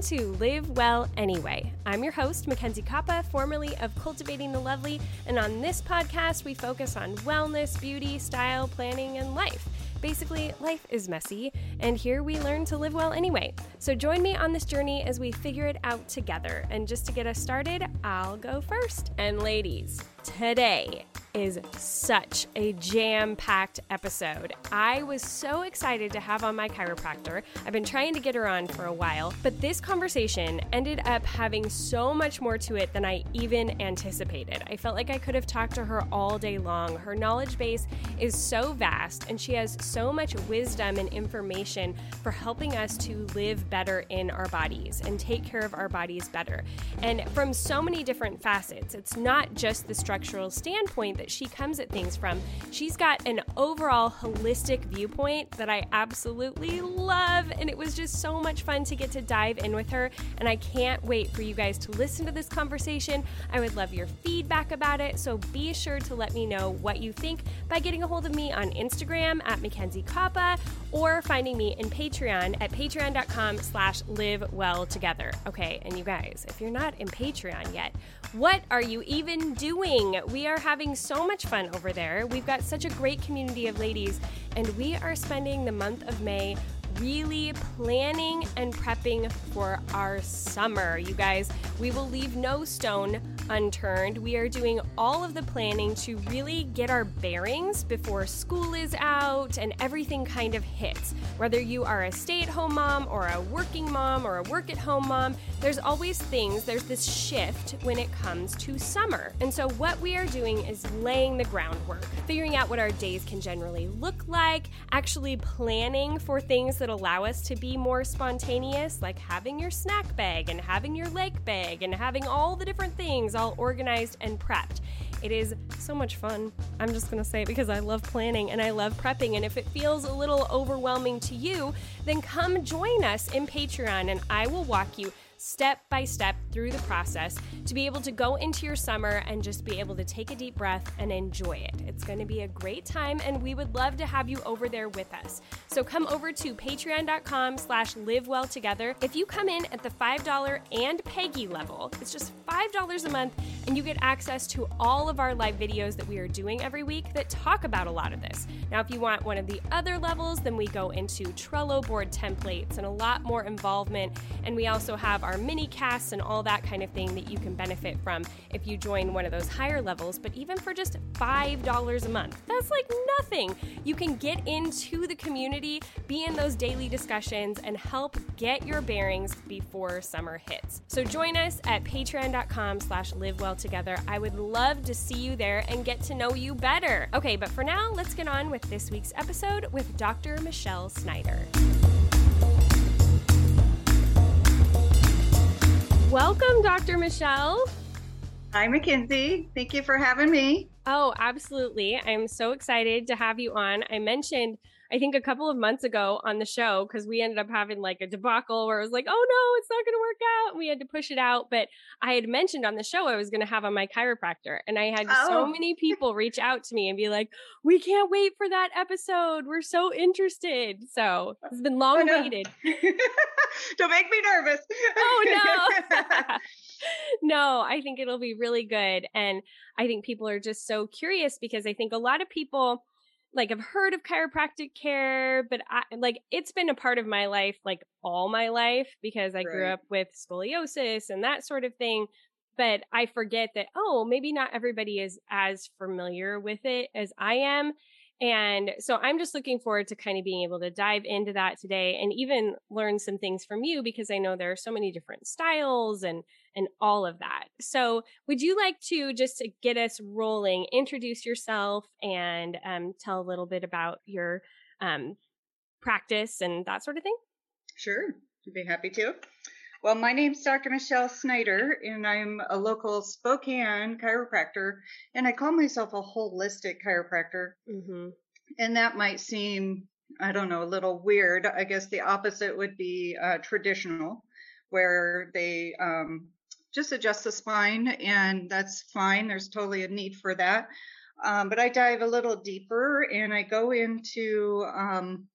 Welcome to Live Well Anyway. I'm your host, MacKenzie Koppa, formerly of Cultivating the Lovely, and on this podcast, we focus on wellness, beauty, style, planning, and life. Basically, life is messy, and here we learn to live well anyway. So join me on this journey as we figure it out together. And just to get us started, I'll go first. And ladies, today is such a jam packed episode. I was so excited to have on my chiropractor. I've been trying to get her on for a while, but this conversation ended up having so much more to it than I even anticipated. I felt like I could have talked to her all day long. Her knowledge base is so vast, and she has so much wisdom and information for helping us to live better in our bodies and take care of our bodies better. And from so many different facets, it's not just the structural standpoint that she comes at things from. She's got an overall holistic viewpoint that I absolutely love, and it was just so much fun to get to dive in with her. And I can't wait for you guys to listen to this conversation. I would love your feedback about it, so be sure to let me know what you think by getting a hold of me on Instagram at MacKenzie Koppa or finding me in Patreon at patreon.com slash live well together. Okay, and you guys, if you're not in Patreon yet, what are you even doing? We are having so much fun over there. We've got such a great community of ladies, and we are spending the month of May really planning and prepping for our summer. You guys, we will leave no stone unturned. We are doing all of the planning to really get our bearings before school is out and everything kind of hits. Whether you are a stay at home mom or a working mom or a work at home mom, there's always things, there's this shift when it comes to summer. And so, what we are doing is laying the groundwork, figuring out what our days can generally look like, actually planning for things that allow us to be more spontaneous, like having your snack bag and having your lake bag and having all the different things all organized and prepped. It is so much fun. I'm just going to say it because I love planning and I love prepping. And if it feels a little overwhelming to you, then come join us in Patreon and I will walk you step by step through the process to be able to go into your summer and just be able to take a deep breath and enjoy it. It's going to be a great time and we would love to have you over there with us. So come over to patreon.com slash live well together. If you come in at the $5 and Peggy level, it's just $5 a month and you get access to all of our live videos that we are doing every week that talk about a lot of this. Now, if you want one of the other levels, then we go into Trello board templates and a lot more involvement. And we also have our mini casts and all that kind of thing that you can benefit from if you join one of those higher levels. But even for just $5 a month, that's like nothing. You can get into the community, be in those daily discussions, and help get your bearings before summer hits. So join us at patreon.com slash live well together. I would love to see you there and get to know you better. Okay, but for now, let's get on with this week's episode with Dr. Michelle Snyder. Welcome, Dr. Michelle. Hi, MacKenzie. Thank you for having me. Oh, absolutely. I'm so excited to have you on. I mentioned, I think a couple of months ago on the show, because we ended up having like a debacle where it was like, oh no, it's not going to work out. We had to push it out. But I had mentioned on the show I was going to have on my chiropractor. And I had oh. so many people reach out to me and be like, we can't wait for that episode. We're so interested. So it's been long oh, no. awaited. Don't make me nervous. oh no. no, I think it'll be really good. And I think people are just so curious because I think a lot of people like have heard of chiropractic care, but I like it's been a part of my life like all my life because I right. grew up with scoliosis and that sort of thing. But I forget that, oh, maybe not everybody is as familiar with it as I am. And so I'm just looking forward to kind of being able to dive into that today and even learn some things from you because I know there are so many different styles and and all of that. So, would you like to just to get us rolling, introduce yourself and um, tell a little bit about your um, practice and that sort of thing? Sure, I'd be happy to. Well, my name's Dr. Michelle Snyder, and I'm a local Spokane chiropractor, and I call myself a holistic chiropractor. Mm-hmm. And that might seem, I don't know, a little weird. I guess the opposite would be uh, traditional, where they um, just adjust the spine, and that's fine. There's totally a need for that. Um, but I dive a little deeper and I go into um,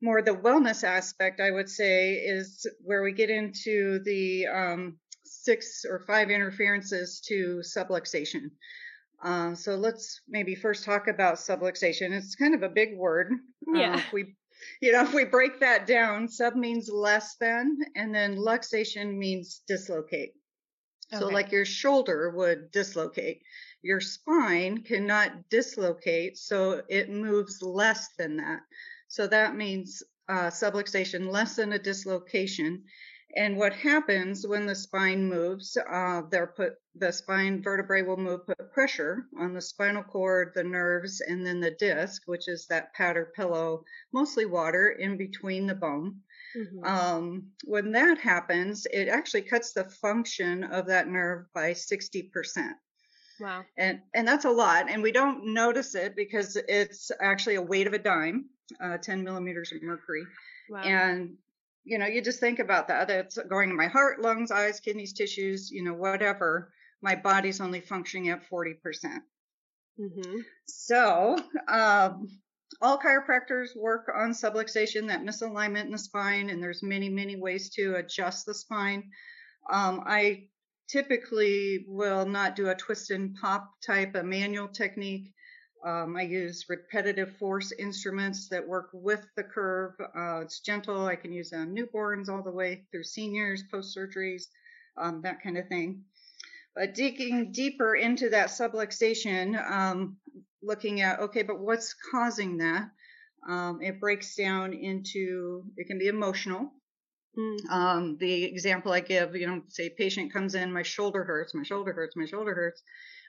more the wellness aspect, I would say, is where we get into the um, six or five interferences to subluxation. Uh, so let's maybe first talk about subluxation. It's kind of a big word. Yeah. Uh, we, you know, if we break that down, sub means less than, and then luxation means dislocate. Okay. So, like your shoulder would dislocate, your spine cannot dislocate, so it moves less than that. So that means uh, subluxation less than a dislocation. And what happens when the spine moves, uh, put, the spine vertebrae will move, put pressure on the spinal cord, the nerves, and then the disc, which is that pad or pillow, mostly water in between the bone. Mm-hmm. Um, when that happens, it actually cuts the function of that nerve by 60%. Wow. And and that's a lot. And we don't notice it because it's actually a weight of a dime uh, 10 millimeters of mercury. Wow. And, you know, you just think about that. That's going to my heart, lungs, eyes, kidneys, tissues, you know, whatever. My body's only functioning at 40%. percent mm-hmm. So, um, all chiropractors work on subluxation, that misalignment in the spine, and there's many, many ways to adjust the spine. Um, I typically will not do a twist and pop type, a manual technique. Um, I use repetitive force instruments that work with the curve. Uh, it's gentle. I can use on newborns all the way through seniors, post surgeries, um, that kind of thing. But digging deeper into that subluxation, um, looking at okay, but what's causing that? Um, it breaks down into it can be emotional. Mm. Um, the example I give, you know, say patient comes in, my shoulder hurts, my shoulder hurts, my shoulder hurts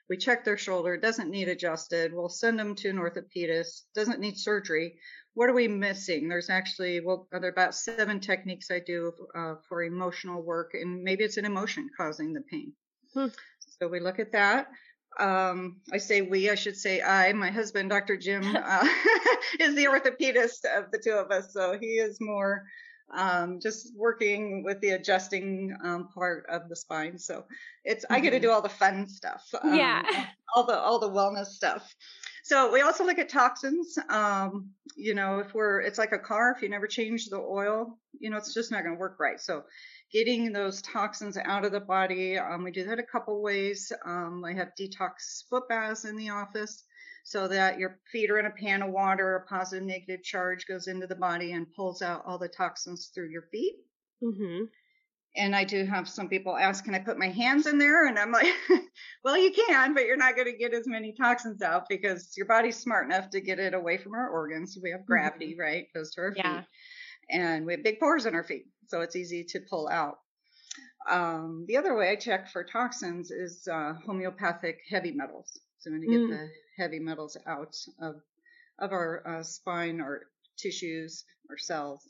we check their shoulder, doesn't need adjusted. We'll send them to an orthopedist, doesn't need surgery. What are we missing? There's actually, well, there are about seven techniques I do uh, for emotional work, and maybe it's an emotion causing the pain. Hmm. So we look at that. Um, I say we, I should say I. My husband, Dr. Jim, uh, is the orthopedist of the two of us, so he is more um, just working with the adjusting um, part of the spine. So it's mm-hmm. I get to mm-hmm. do all the fun stuff. Um, yeah, all the all the wellness stuff. So we also look at toxins. Um, you know, if we're it's like a car. If you never change the oil, you know, it's just not going to work right. So getting those toxins out of the body, um, we do that a couple ways. Um, I have detox foot baths in the office so that your feet are in a pan of water, a positive negative charge goes into the body and pulls out all the toxins through your feet. Mm-hmm. And I do have some people ask, can I put my hands in there? And I'm like, well, you can, but you're not going to get as many toxins out because your body's smart enough to get it away from our organs. We have gravity, mm-hmm. right? Goes to our yeah. feet. And we have big pores in our feet. So it's easy to pull out. Um, the other way I check for toxins is uh, homeopathic heavy metals. So I'm going to get mm. the heavy metals out of of our uh, spine, our tissues, our cells.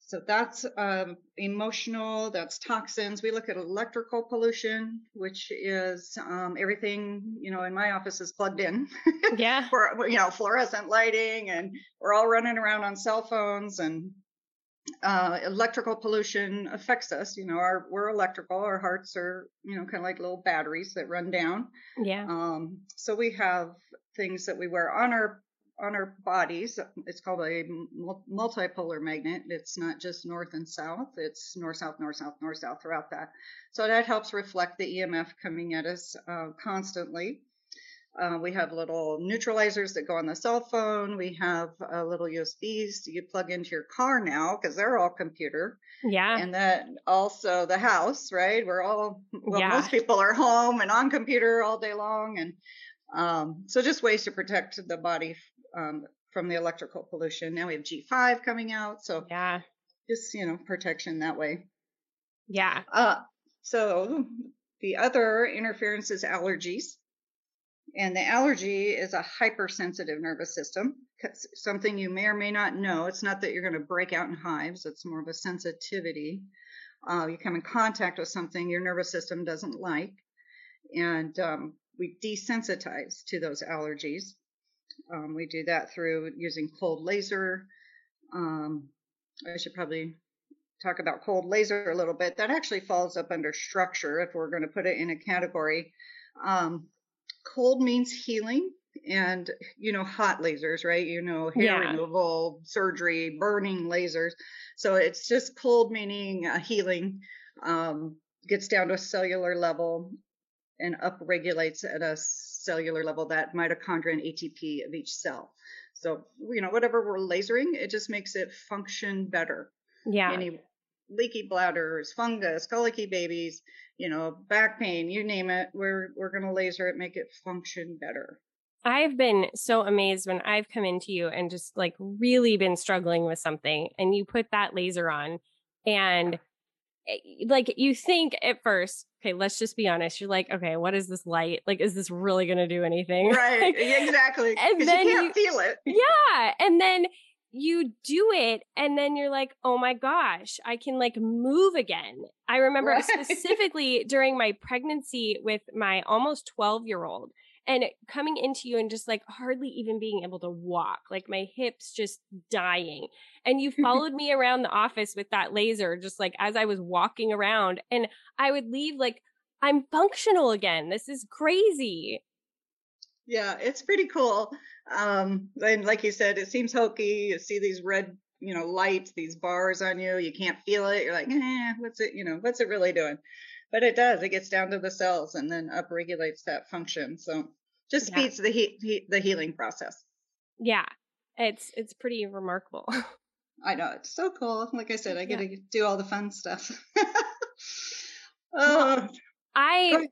So that's um, emotional, that's toxins. We look at electrical pollution, which is um, everything, you know, in my office is plugged in. Yeah. for, you know, fluorescent lighting and we're all running around on cell phones and uh, electrical pollution affects us. You know, our we're electrical. Our hearts are, you know, kind of like little batteries that run down. Yeah. Um, so we have things that we wear on our on our bodies. It's called a multipolar magnet. It's not just north and south. It's north, south, north, south, north, south throughout that. So that helps reflect the EMF coming at us uh, constantly. Uh, we have little neutralizers that go on the cell phone. We have uh, little USBs you plug into your car now because they're all computer. Yeah. And then also the house, right? We're all, well, yeah. most people are home and on computer all day long. And um, so just ways to protect the body um, from the electrical pollution. Now we have G5 coming out. So yeah, just, you know, protection that way. Yeah. Uh, So the other interference is allergies. And the allergy is a hypersensitive nervous system. Something you may or may not know. It's not that you're going to break out in hives, it's more of a sensitivity. Uh, you come in contact with something your nervous system doesn't like. And um, we desensitize to those allergies. Um, we do that through using cold laser. Um, I should probably talk about cold laser a little bit. That actually falls up under structure if we're going to put it in a category. Um, cold means healing and you know hot lasers right? You know hair yeah. removal surgery burning lasers. So it's just cold meaning uh, healing um, gets down to a cellular level and upregulates at a cellular level that mitochondria and atp of each cell. So you know whatever we're lasering it just makes it function better yeah. any leaky bladders fungus colicky babies you know, back pain, you name it, we're we're going to laser it, make it function better. I've been so amazed when I've come into you and just like really been struggling with something and you put that laser on and eh, like you think at first, okay, let's just be honest. You're like, okay, what is this light? Like, is this really going to do anything? Right. exactly. And then you can't you, feel it. yeah. And then you do it and then you're like, oh my gosh, I can like move again. I remember right. specifically during my pregnancy with my almost 12 year old and coming into you and just like hardly even being able to walk, like my hips just dying. And you followed me around the office with that laser, just like as I was walking around. And I would leave like, I'm functional again. This is crazy. Yeah, it's pretty cool. Um, and like you said, it seems hokey. You see these red, you know, lights, these bars on you. You can't feel it. You're like, eh, what's it? You know, what's it really doing? But it does. It gets down to the cells and then upregulates that function. So just yeah. speeds the he-, he- the healing process. Yeah, it's it's pretty remarkable. I know it's so cool. Like I said, I get yeah. to do all the fun stuff. oh, I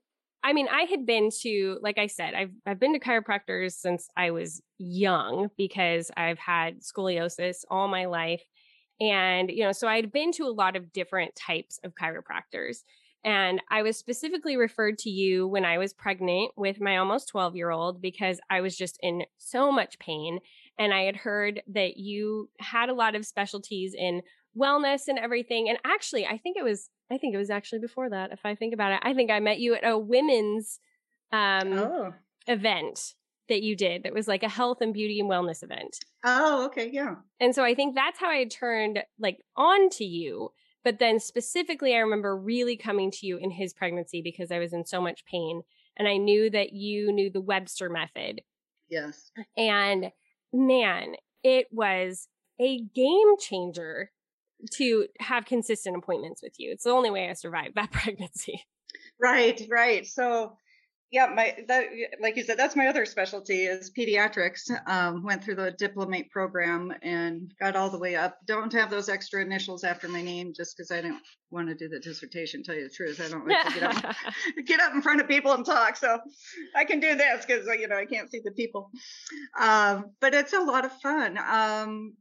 I mean, I had been to, like I said, I've I've been to chiropractors since I was young because I've had scoliosis all my life. And, you know, so I'd been to a lot of different types of chiropractors. And I was specifically referred to you when I was pregnant with my almost 12 year old because I was just in so much pain. And I had heard that you had a lot of specialties in wellness and everything. And actually, I think it was I think it was actually before that. If I think about it, I think I met you at a women's um, oh. event that you did that was like a health and beauty and wellness event. Oh, okay, yeah. And so I think that's how I turned like on to you. But then specifically, I remember really coming to you in his pregnancy because I was in so much pain. And I knew that you knew the Webster method. Yes. And man, it was a game changer to have consistent appointments with you. It's the only way I survived that pregnancy. Right, right. So, yeah, my that like you said, that's my other specialty is pediatrics. Um, went through the diplomate program and got all the way up. Don't have those extra initials after my name just because I don't want to do the dissertation. Tell you the truth, I don't like to get up get up in front of people and talk. So I can do this because you know I can't see the people. Um, but it's a lot of fun. Um,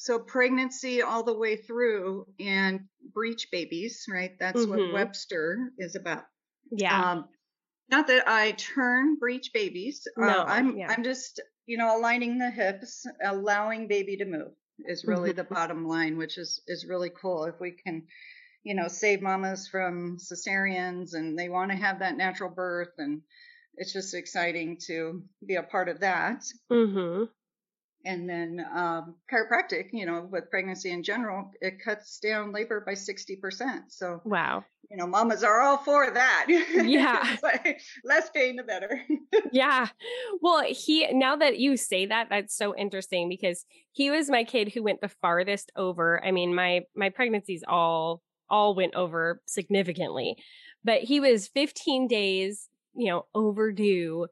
so pregnancy all the way through and breech babies, right? That's mm-hmm. what Webster is about. Yeah. Um, not that I turn breech babies. Uh, no, uh, I'm yeah. I'm just you know aligning the hips, allowing baby to move is really mm-hmm. the bottom line, which is is really cool. If we can, you know, save mamas from cesareans and they want to have that natural birth, and it's just exciting to be a part of that. Mm-hmm and then um, chiropractic, you know, with pregnancy in general, it cuts down labor by 60%. So, wow. You know, mamas are all for that. Yeah. like, less pain, the better. yeah. Well, he, now that you say that, that's so interesting because he was my kid who went the farthest over. I mean, my, my pregnancies all, all went over significantly, but he was 15 days, you know, overdue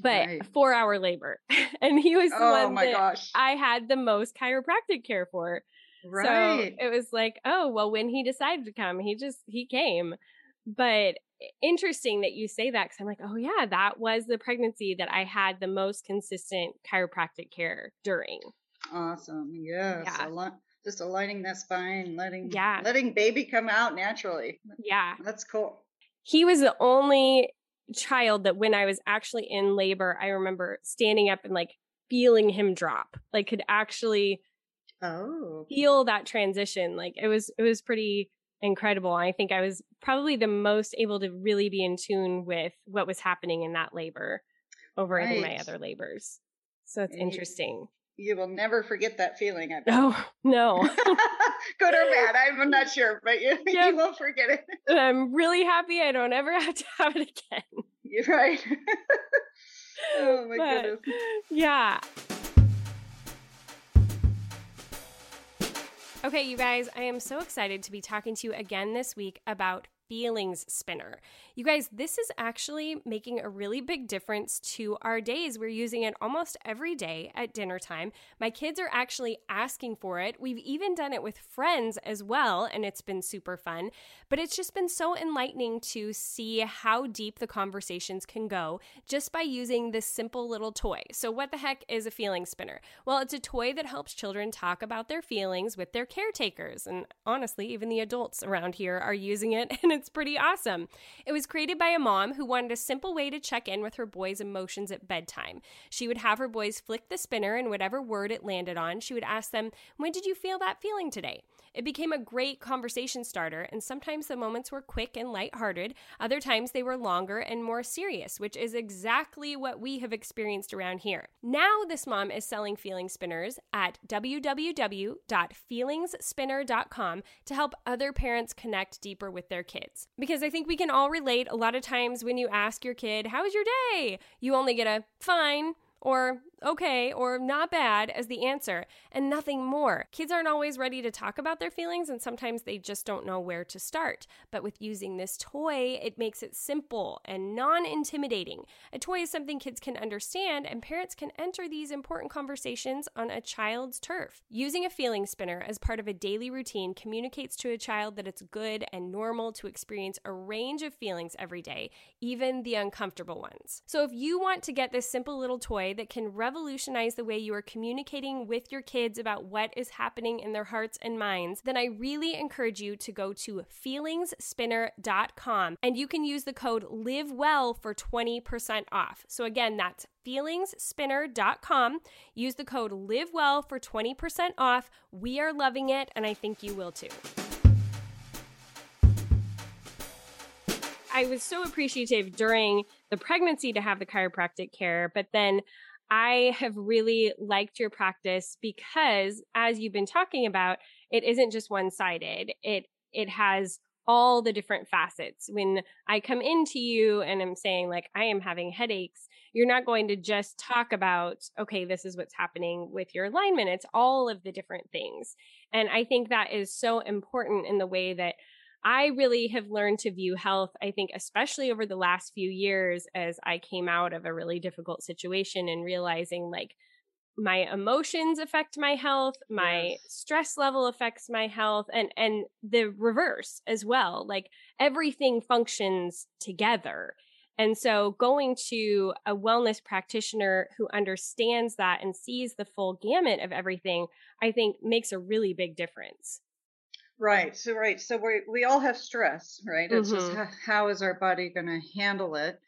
but right. four hour labor. and he was the oh one that gosh. I had the most chiropractic care for. Right. So it was like, oh, well, when he decided to come, he just, he came. But interesting that you say that because I'm like, oh, yeah, that was the pregnancy that I had the most consistent chiropractic care during. Awesome. Yes. Yeah. just aligning that spine, letting, yeah. letting baby come out naturally. Yeah. That's cool. he was the only child that when I was actually in labor, I remember standing up and like feeling him drop, like could actually oh feel that transition. Like it was it was pretty incredible. I think I was probably the most able to really be in tune with what was happening in that labor over right. my other labors. So it's interesting. You will never forget that feeling. I bet. Oh no, good or bad, I'm not sure, but you, yep. you won't forget it. And I'm really happy I don't ever have to have it again. You're right. oh my but, goodness. Yeah. Okay, you guys, I am so excited to be talking to you again this week about feelings spinner. You guys, this is actually making a really big difference to our days. We're using it almost every day at dinner time. My kids are actually asking for it. We've even done it with friends as well, and it's been super fun. But it's just been so enlightening to see how deep the conversations can go just by using this simple little toy. So, what the heck is a feeling spinner? Well, it's a toy that helps children talk about their feelings with their caretakers. And honestly, even the adults around here are using it, and it's pretty awesome. It was created by a mom who wanted a simple way to check in with her boys' emotions at bedtime. She would have her boys flick the spinner, and whatever word it landed on, she would ask them, When did you feel that feeling today? It became a great conversation starter, and sometimes the moments were quick and lighthearted. Other times they were longer and more serious, which is exactly what we have experienced around here. Now, this mom is selling feeling spinners at www.feelingsspinner.com to help other parents connect deeper with their kids. Because I think we can all relate a lot of times when you ask your kid, How was your day? You only get a fine or okay or not bad as the answer and nothing more. Kids aren't always ready to talk about their feelings and sometimes they just don't know where to start. But with using this toy, it makes it simple and non intimidating. A toy is something kids can understand and parents can enter these important conversations on a child's turf. Using a feeling spinner as part of a daily routine communicates to a child that it's good and normal to experience a range of feelings every day, even the uncomfortable ones. So if you want to get this simple little toy that can revolutionize the way you are communicating with your kids about what is happening in their hearts and minds, then I really encourage you to go to feelingsspinner.com and you can use the code LIVEWELL for 20% off. So again, that's feelingsspinner.com. Use the code LIVEWELL for 20% off. We are loving it and I think you will too. I was so appreciative during the pregnancy to have the chiropractic care, but then I have really liked your practice because as you've been talking about, it isn't just one sided. It, it has all the different facets. When I come into you and I'm saying like, I am having headaches, you're not going to just talk about, okay, this is what's happening with your alignment. It's all of the different things. And I think that is so important in the way that I really have learned to view health, I think, especially over the last few years as I came out of a really difficult situation and realizing like my emotions affect my health, my yes. stress level affects my health, and, and the reverse as well. Like everything functions together. And so going to a wellness practitioner who understands that and sees the full gamut of everything, I think makes a really big difference. Right. So right. So we we all have stress, right? It's mm-hmm. just how, how is our body going to handle it,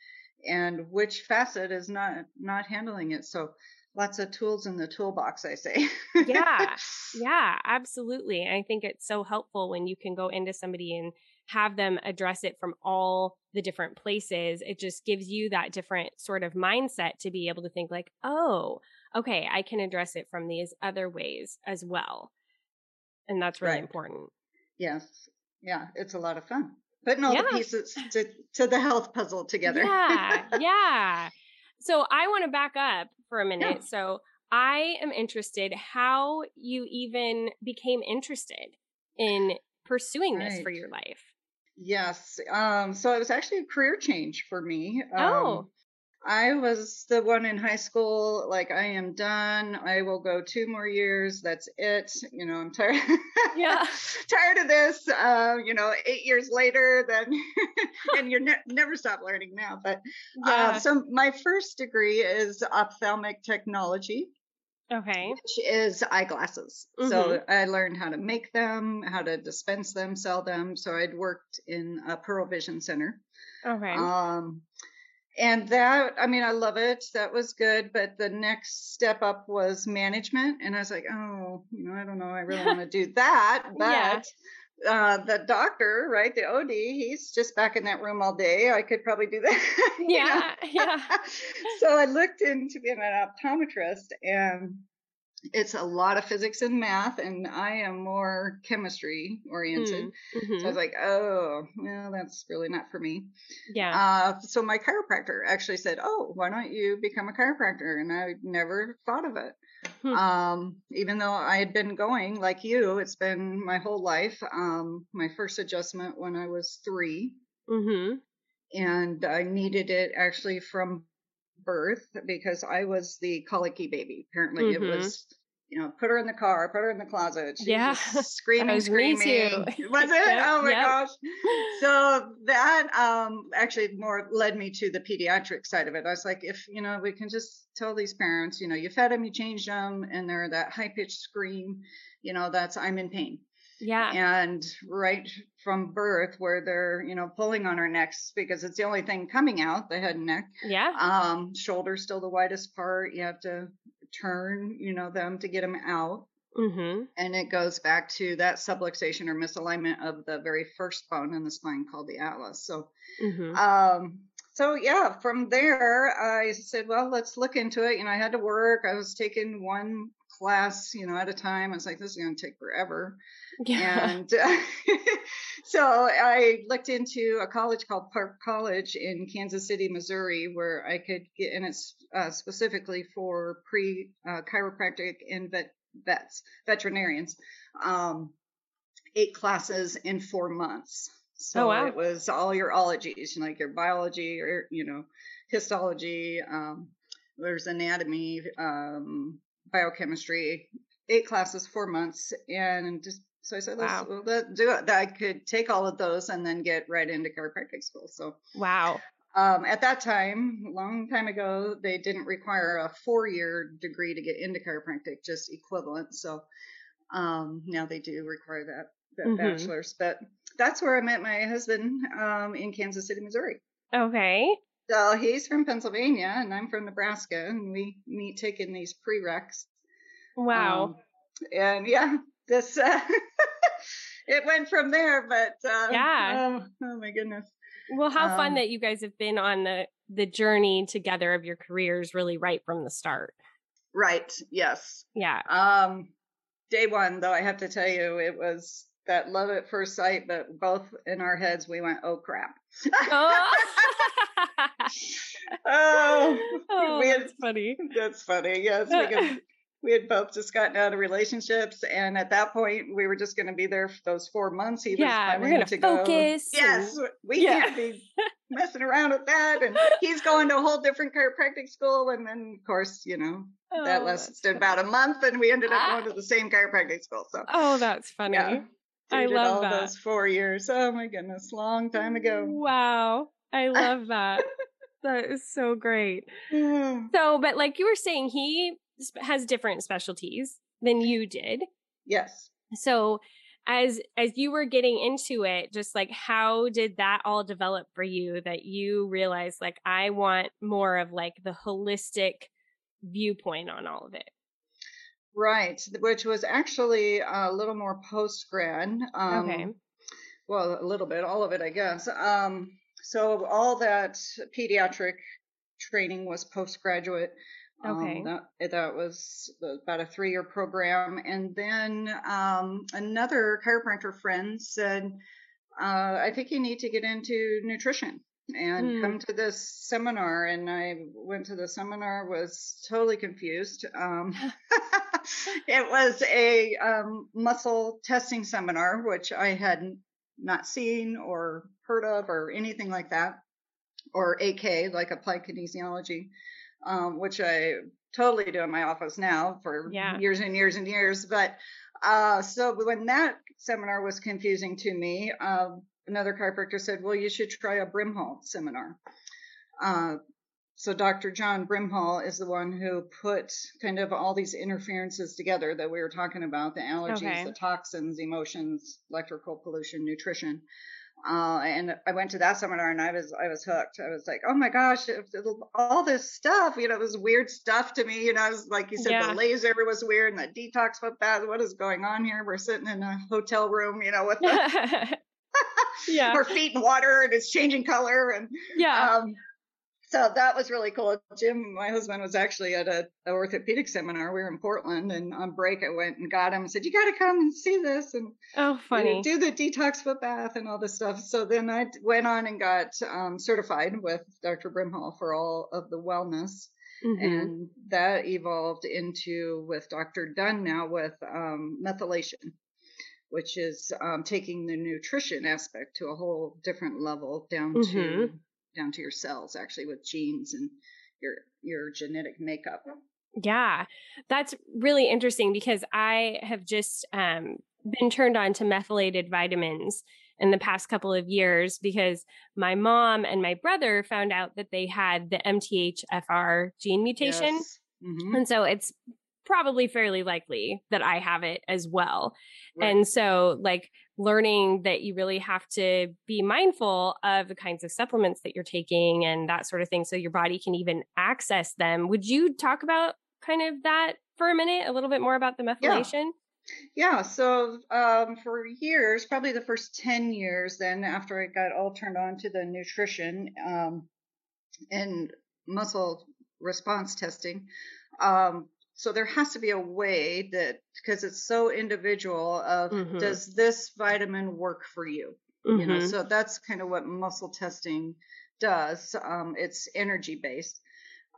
and which facet is not not handling it. So lots of tools in the toolbox, I say. yeah. Yeah. Absolutely. I think it's so helpful when you can go into somebody and have them address it from all the different places. It just gives you that different sort of mindset to be able to think like, oh, okay, I can address it from these other ways as well. And that's really right. important. Yes. Yeah. It's a lot of fun. Putting all yeah. the pieces to, to the health puzzle together. Yeah. yeah. So I want to back up for a minute. Yeah. So I am interested how you even became interested in pursuing right. this for your life. Yes. Um, so it was actually a career change for me. Um, oh. I was the one in high school, like, I am done. I will go two more years. That's it. You know, I'm tired. Yeah. tired of this. Uh, you know, eight years later, then, and you ne- never stop learning now. But uh, yeah. uh, so my first degree is ophthalmic technology. Okay. Which is eyeglasses. Mm-hmm. So I learned how to make them, how to dispense them, sell them. So I'd worked in a Pearl Vision Center. Okay. Um, and that, I mean, I love it. That was good. But the next step up was management. And I was like, oh, you know, I don't know. I really want to do that. But yeah uh, the doctor, right, the OD, he's just back in that room all day. I could probably do that. yeah, yeah. so I looked into being an optometrist, and it's a lot of physics and math, and I am more chemistry oriented. Mm-hmm. So I was like, oh, well, that's really not for me. Yeah. Uh, so my chiropractor actually said, oh, why don't you become a chiropractor? And I never thought of it. Hmm. Um, even though I had been going like you, it's been my whole life. Um, my first adjustment when I was 3 mm-hmm. and I needed it actually from birth because I was the colicky baby. Apparently, mm-hmm. it was you know, put her in the car, put her in the closet. She yeah. screaming, screaming. Was it? Yep, oh my yep. gosh. So that um actually more led me to the pediatric side of it. I was like, if, you know, we can just tell these parents, you know, you fed them, you changed them, and they're that high pitched scream, you know, that's I'm in pain. Yeah. And right from birth, where they're, you know, pulling on our necks because it's the only thing coming out, the head and neck. Yeah. Um, shoulder's still the widest part. You have to turn, you know, them to get them out. Mm-hmm. And it goes back to that subluxation or misalignment of the very first bone in the spine called the atlas. So, mm-hmm. um, so yeah, from there I said, well, let's look into it. You know, I had to work. I was taking one class, you know, at a time. I was like, this is going to take forever. Yeah. And uh, so I looked into a college called Park College in Kansas City, Missouri, where I could get, and it's uh, specifically for pre uh, chiropractic and vet, vets, veterinarians, um, eight classes in four months. So oh, wow. it was all your ologies, like your biology or, you know, histology, um, there's anatomy, um, biochemistry, eight classes, four months, and just so I said, let's, wow. let's do it. I could take all of those and then get right into chiropractic school. So wow. Um, at that time, a long time ago, they didn't require a four-year degree to get into chiropractic, just equivalent. So um, now they do require that, that mm-hmm. bachelor's. But that's where I met my husband um, in Kansas City, Missouri. Okay. So he's from Pennsylvania and I'm from Nebraska, and we meet taking these prereqs. Wow. Um, and yeah, this uh, it went from there, but uh, yeah. Oh, oh, my goodness. Well, how um, fun that you guys have been on the the journey together of your careers, really right from the start. Right. Yes. Yeah. Um, day one, though, I have to tell you, it was that love at first sight, but both in our heads we went, "Oh crap!" oh, oh, oh we had, that's funny. That's funny. Yes, because we had both just gotten out of relationships, and at that point, we were just going to be there for those four months. He yeah, we're going to focus. Go, yes, we yeah. can't be messing around with that. And he's going to a whole different chiropractic school, and then, of course, you know, oh, that lasted about a month, and we ended up ah. going to the same chiropractic school. So, oh, that's funny. Yeah. I love all that. those four years. Oh my goodness, long time ago. Wow, I love that. that is so great. so, but like you were saying, he has different specialties than you did. Yes. So, as as you were getting into it, just like how did that all develop for you that you realized like I want more of like the holistic viewpoint on all of it? Right, which was actually a little more post grad. Um, okay. Well, a little bit, all of it, I guess. Um, so all that pediatric training was postgraduate. Okay. Um, that that was about a three year program, and then um, another chiropractor friend said, uh, "I think you need to get into nutrition." and mm. come to this seminar and i went to the seminar was totally confused um, it was a um, muscle testing seminar which i had not seen or heard of or anything like that or ak like applied kinesiology um, which I totally do in my office now for yeah. years and years and years. But uh, so when that seminar was confusing to me, uh, another chiropractor said, "Well, you should try a Brimhall seminar." Uh, so Dr. John Brimhall is the one who put kind of all these interferences together that we were talking about the allergies, okay. the toxins, emotions, electrical pollution, nutrition. Uh, and I went to that seminar and I was I was hooked. I was like, oh my gosh, all this stuff, you know, it was weird stuff to me. You know, I was like you said, yeah. the laser was weird and the detox foot bath. What is going on here? We're sitting in a hotel room, you know, with the, yeah, our feet in water and it's changing color and yeah. Um, so that was really cool. Jim, my husband, was actually at a, a, orthopedic seminar. We were in Portland, and on break, I went and got him and said, "You got to come and see this." And oh, funny, do the detox foot bath and all this stuff. So then I went on and got um, certified with Dr. Brimhall for all of the wellness, mm-hmm. and that evolved into with Dr. Dunn now with um, methylation which is um, taking the nutrition aspect to a whole different level down mm-hmm. to down to your cells actually with genes and your your genetic makeup. Yeah, that's really interesting because I have just um, been turned on to methylated vitamins in the past couple of years because my mom and my brother found out that they had the MTHFR gene mutation. Yes. Mm-hmm. And so it's probably fairly likely that I have it as well. Right. And so, like, learning that you really have to be mindful of the kinds of supplements that you're taking and that sort of thing so your body can even access them. Would you talk about kind of that for a minute, a little bit more about the methylation? Yeah. yeah so um, for years, probably the first 10 years, then after I got all turned on to the nutrition um, and muscle response testing, um, so there has to be a way that because it's so individual of mm-hmm. does this vitamin work for you mm-hmm. you know mm-hmm. so that's kind of what muscle testing does um, it's energy based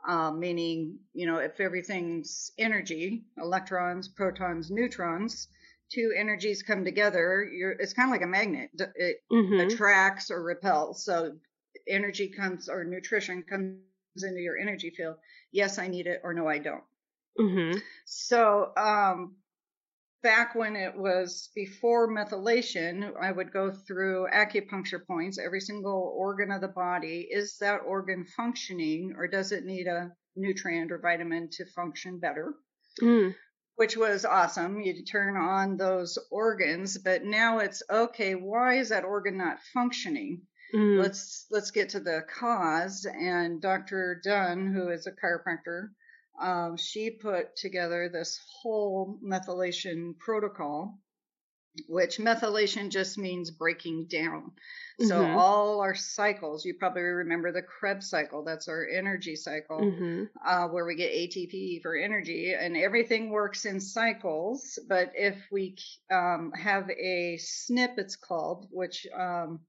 um, meaning you know if everything's energy electrons protons neutrons two energies come together you're it's kind of like a magnet it mm-hmm. attracts or repels so energy comes or nutrition comes into your energy field yes i need it or no i don't Mm-hmm. So, um, back when it was before methylation, I would go through acupuncture points, every single organ of the body. Is that organ functioning or does it need a nutrient or vitamin to function better? Mm. Which was awesome. You turn on those organs, but now it's okay, why is that organ not functioning? Mm. Let's let's get to the cause. And Dr. Dunn, who is a chiropractor, um, she put together this whole methylation protocol, which methylation just means breaking down. So mm-hmm. all our cycles, you probably remember the Krebs cycle. That's our energy cycle, mm-hmm. uh, where we get ATP for energy, and everything works in cycles. But if we um, have a SNP, it's called, which um,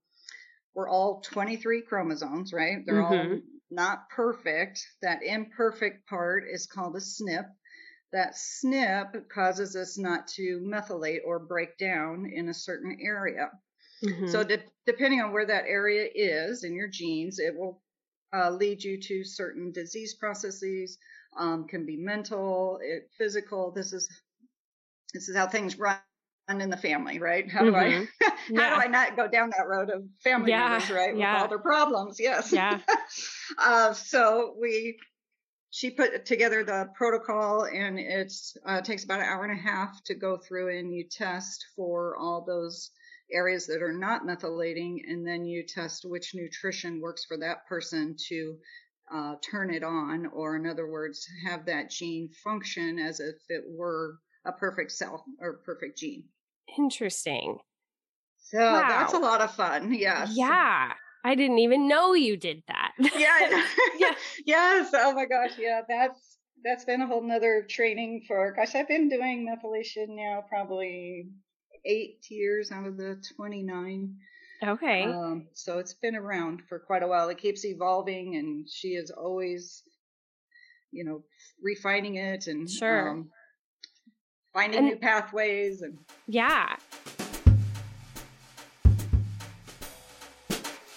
we're all 23 chromosomes, right? They're mm-hmm. all not perfect. That imperfect part is called a SNP. That SNP causes us not to methylate or break down in a certain area. Mm-hmm. So, de- depending on where that area is in your genes, it will uh, lead you to certain disease processes. Um, can be mental, it, physical. This is this is how things run in the family, right? How do mm-hmm. I how yeah. do I not go down that road of family yeah. members, right? With yeah. all their problems. Yes. Yeah. uh, so we she put together the protocol and it uh, takes about an hour and a half to go through and you test for all those areas that are not methylating and then you test which nutrition works for that person to uh, turn it on or in other words have that gene function as if it were a perfect cell or perfect gene Interesting. So wow. that's a lot of fun. Yes. Yeah. I didn't even know you did that. yeah. yeah. Yes. Oh my gosh. Yeah. That's that's been a whole nother training for gosh, I've been doing methylation now probably eight years out of the twenty nine. Okay. Um, so it's been around for quite a while. It keeps evolving and she is always, you know, refining it and sure. Um, finding and, new pathways and yeah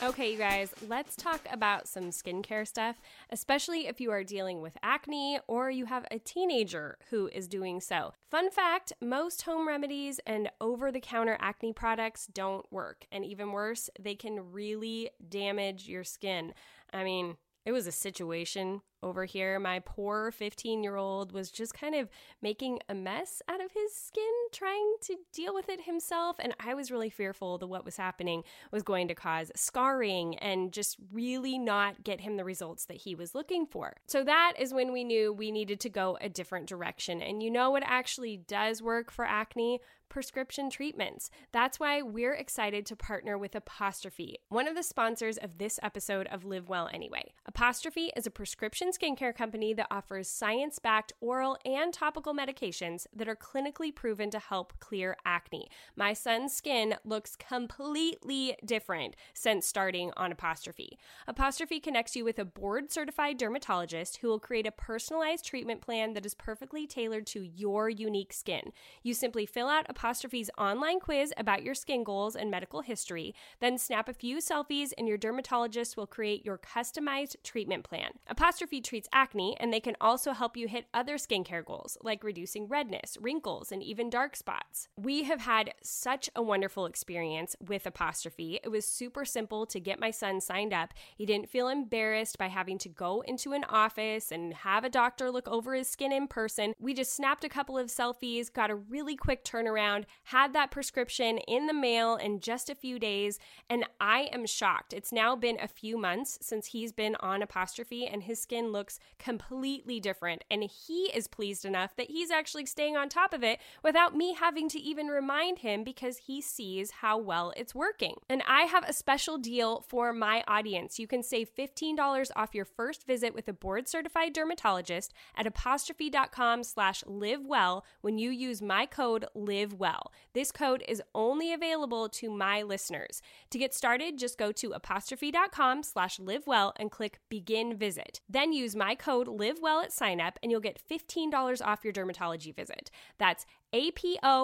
Okay, you guys, let's talk about some skincare stuff, especially if you are dealing with acne or you have a teenager who is doing so. Fun fact most home remedies and over the counter acne products don't work. And even worse, they can really damage your skin. I mean, it was a situation over here. My poor 15 year old was just kind of making a mess out of his skin, trying to deal with it himself. And I was really fearful that what was happening was going to cause scarring and just really not get him the results that he was looking for. So that is when we knew we needed to go a different direction. And you know what actually does work for acne? prescription treatments. That's why we're excited to partner with Apostrophe, one of the sponsors of this episode of Live Well Anyway. Apostrophe is a prescription skincare company that offers science backed oral and topical medications that are clinically proven to help clear acne. My son's skin looks completely different since starting on Apostrophe. Apostrophe connects you with a board certified dermatologist who will create a personalized treatment plan that is perfectly tailored to your unique skin. You simply fill out Apostrophe's online quiz about your skin goals and medical history, then snap a few selfies and your dermatologist will create your customized treatment plan. Apostrophe treats acne and they can also help you hit other skincare goals like reducing redness, wrinkles, and even dark spots. We have had such a wonderful experience with Apostrophe. It was super simple to get my son signed up. He didn't feel embarrassed by having to go into an office and have a doctor look over his skin in person. We just snapped a couple of selfies, got a really quick turnaround had that prescription in the mail in just a few days, and I am shocked. It's now been a few months since he's been on apostrophe, and his skin looks completely different. And he is pleased enough that he's actually staying on top of it without me having to even remind him because he sees how well it's working. And I have a special deal for my audience. You can save $15 off your first visit with a board certified dermatologist at apostrophe.com slash live well when you use my code live well. This code is only available to my listeners. To get started, just go to apostrophe.com slash livewell and click begin visit. Then use my code livewell at sign up and you'll get $15 off your dermatology visit. That's A-P-O-S-T-R-O-P-H-E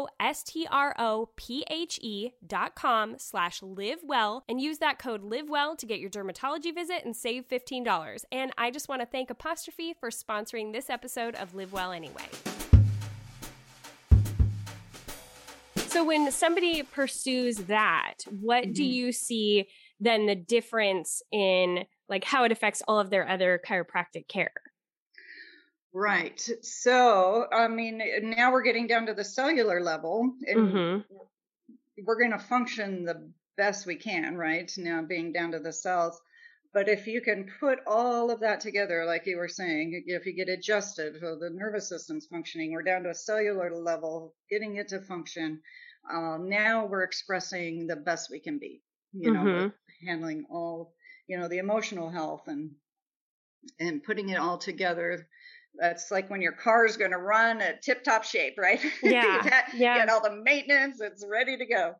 dot com slash livewell and use that code livewell to get your dermatology visit and save $15. And I just want to thank Apostrophe for sponsoring this episode of Live Well Anyway. So when somebody pursues that, what mm-hmm. do you see then the difference in like how it affects all of their other chiropractic care? Right. So, I mean, now we're getting down to the cellular level and mm-hmm. we're going to function the best we can, right? Now being down to the cells. But if you can put all of that together, like you were saying, if you get adjusted, so the nervous system's functioning, we're down to a cellular level, getting it to function. Uh, now we're expressing the best we can be, you know, mm-hmm. handling all, you know, the emotional health and and putting it all together. That's like when your car is going to run at tip top shape, right? Yeah. yeah. Get all the maintenance, it's ready to go.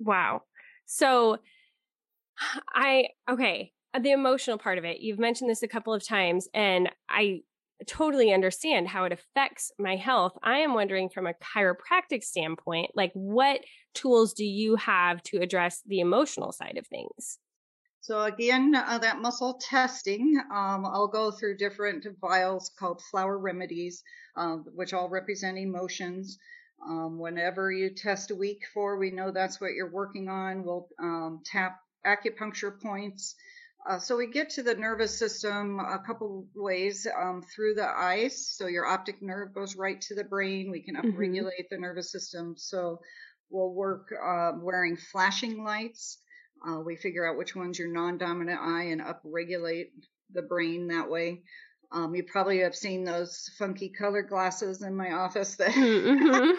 Wow. So I okay, uh, the emotional part of it. You've mentioned this a couple of times and I totally understand how it affects my health. I am wondering from a chiropractic standpoint, like what tools do you have to address the emotional side of things? So again, uh, that muscle testing, um, I'll go through different vials called flower remedies, uh, which all represent emotions. Um, whenever you test a week for, we know that's what you're working on. We'll um, tap acupuncture points. Uh, so we get to the nervous system a couple ways um, through the eyes. So your optic nerve goes right to the brain. We can mm-hmm. upregulate mm-hmm. the nervous system. So we'll work uh, wearing flashing lights. Uh, we figure out which one's your non-dominant eye and upregulate the brain that way. Um, you probably have seen those funky color glasses in my office that mm-hmm.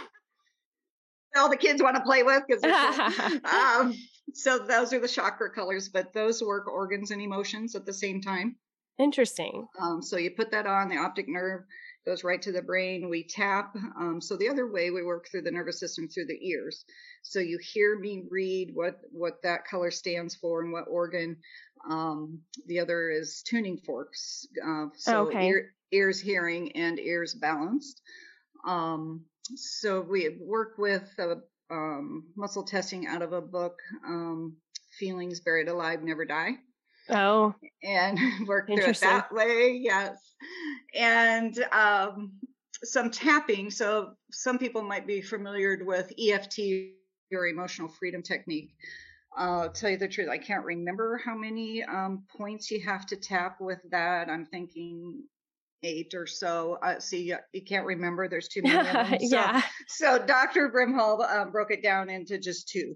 all the kids want to play with because um, so those are the chakra colors, but those work organs and emotions at the same time. Interesting. Um, so you put that on, the optic nerve goes right to the brain. We tap. Um, so the other way we work through the nervous system through the ears. So you hear me read what what that color stands for and what organ. Um, the other is tuning forks. Uh, so okay. ear, ears hearing and ears balanced. Um, so we work with a um, muscle testing out of a book, um, Feelings Buried Alive Never Die. Oh. And work through it that way, yes. And um, some tapping. So some people might be familiar with EFT or emotional freedom technique. I'll tell you the truth, I can't remember how many um, points you have to tap with that. I'm thinking eight or so. Uh, see, you can't remember. There's too many of them. So, yeah. So Dr. Brimhall um, broke it down into just two.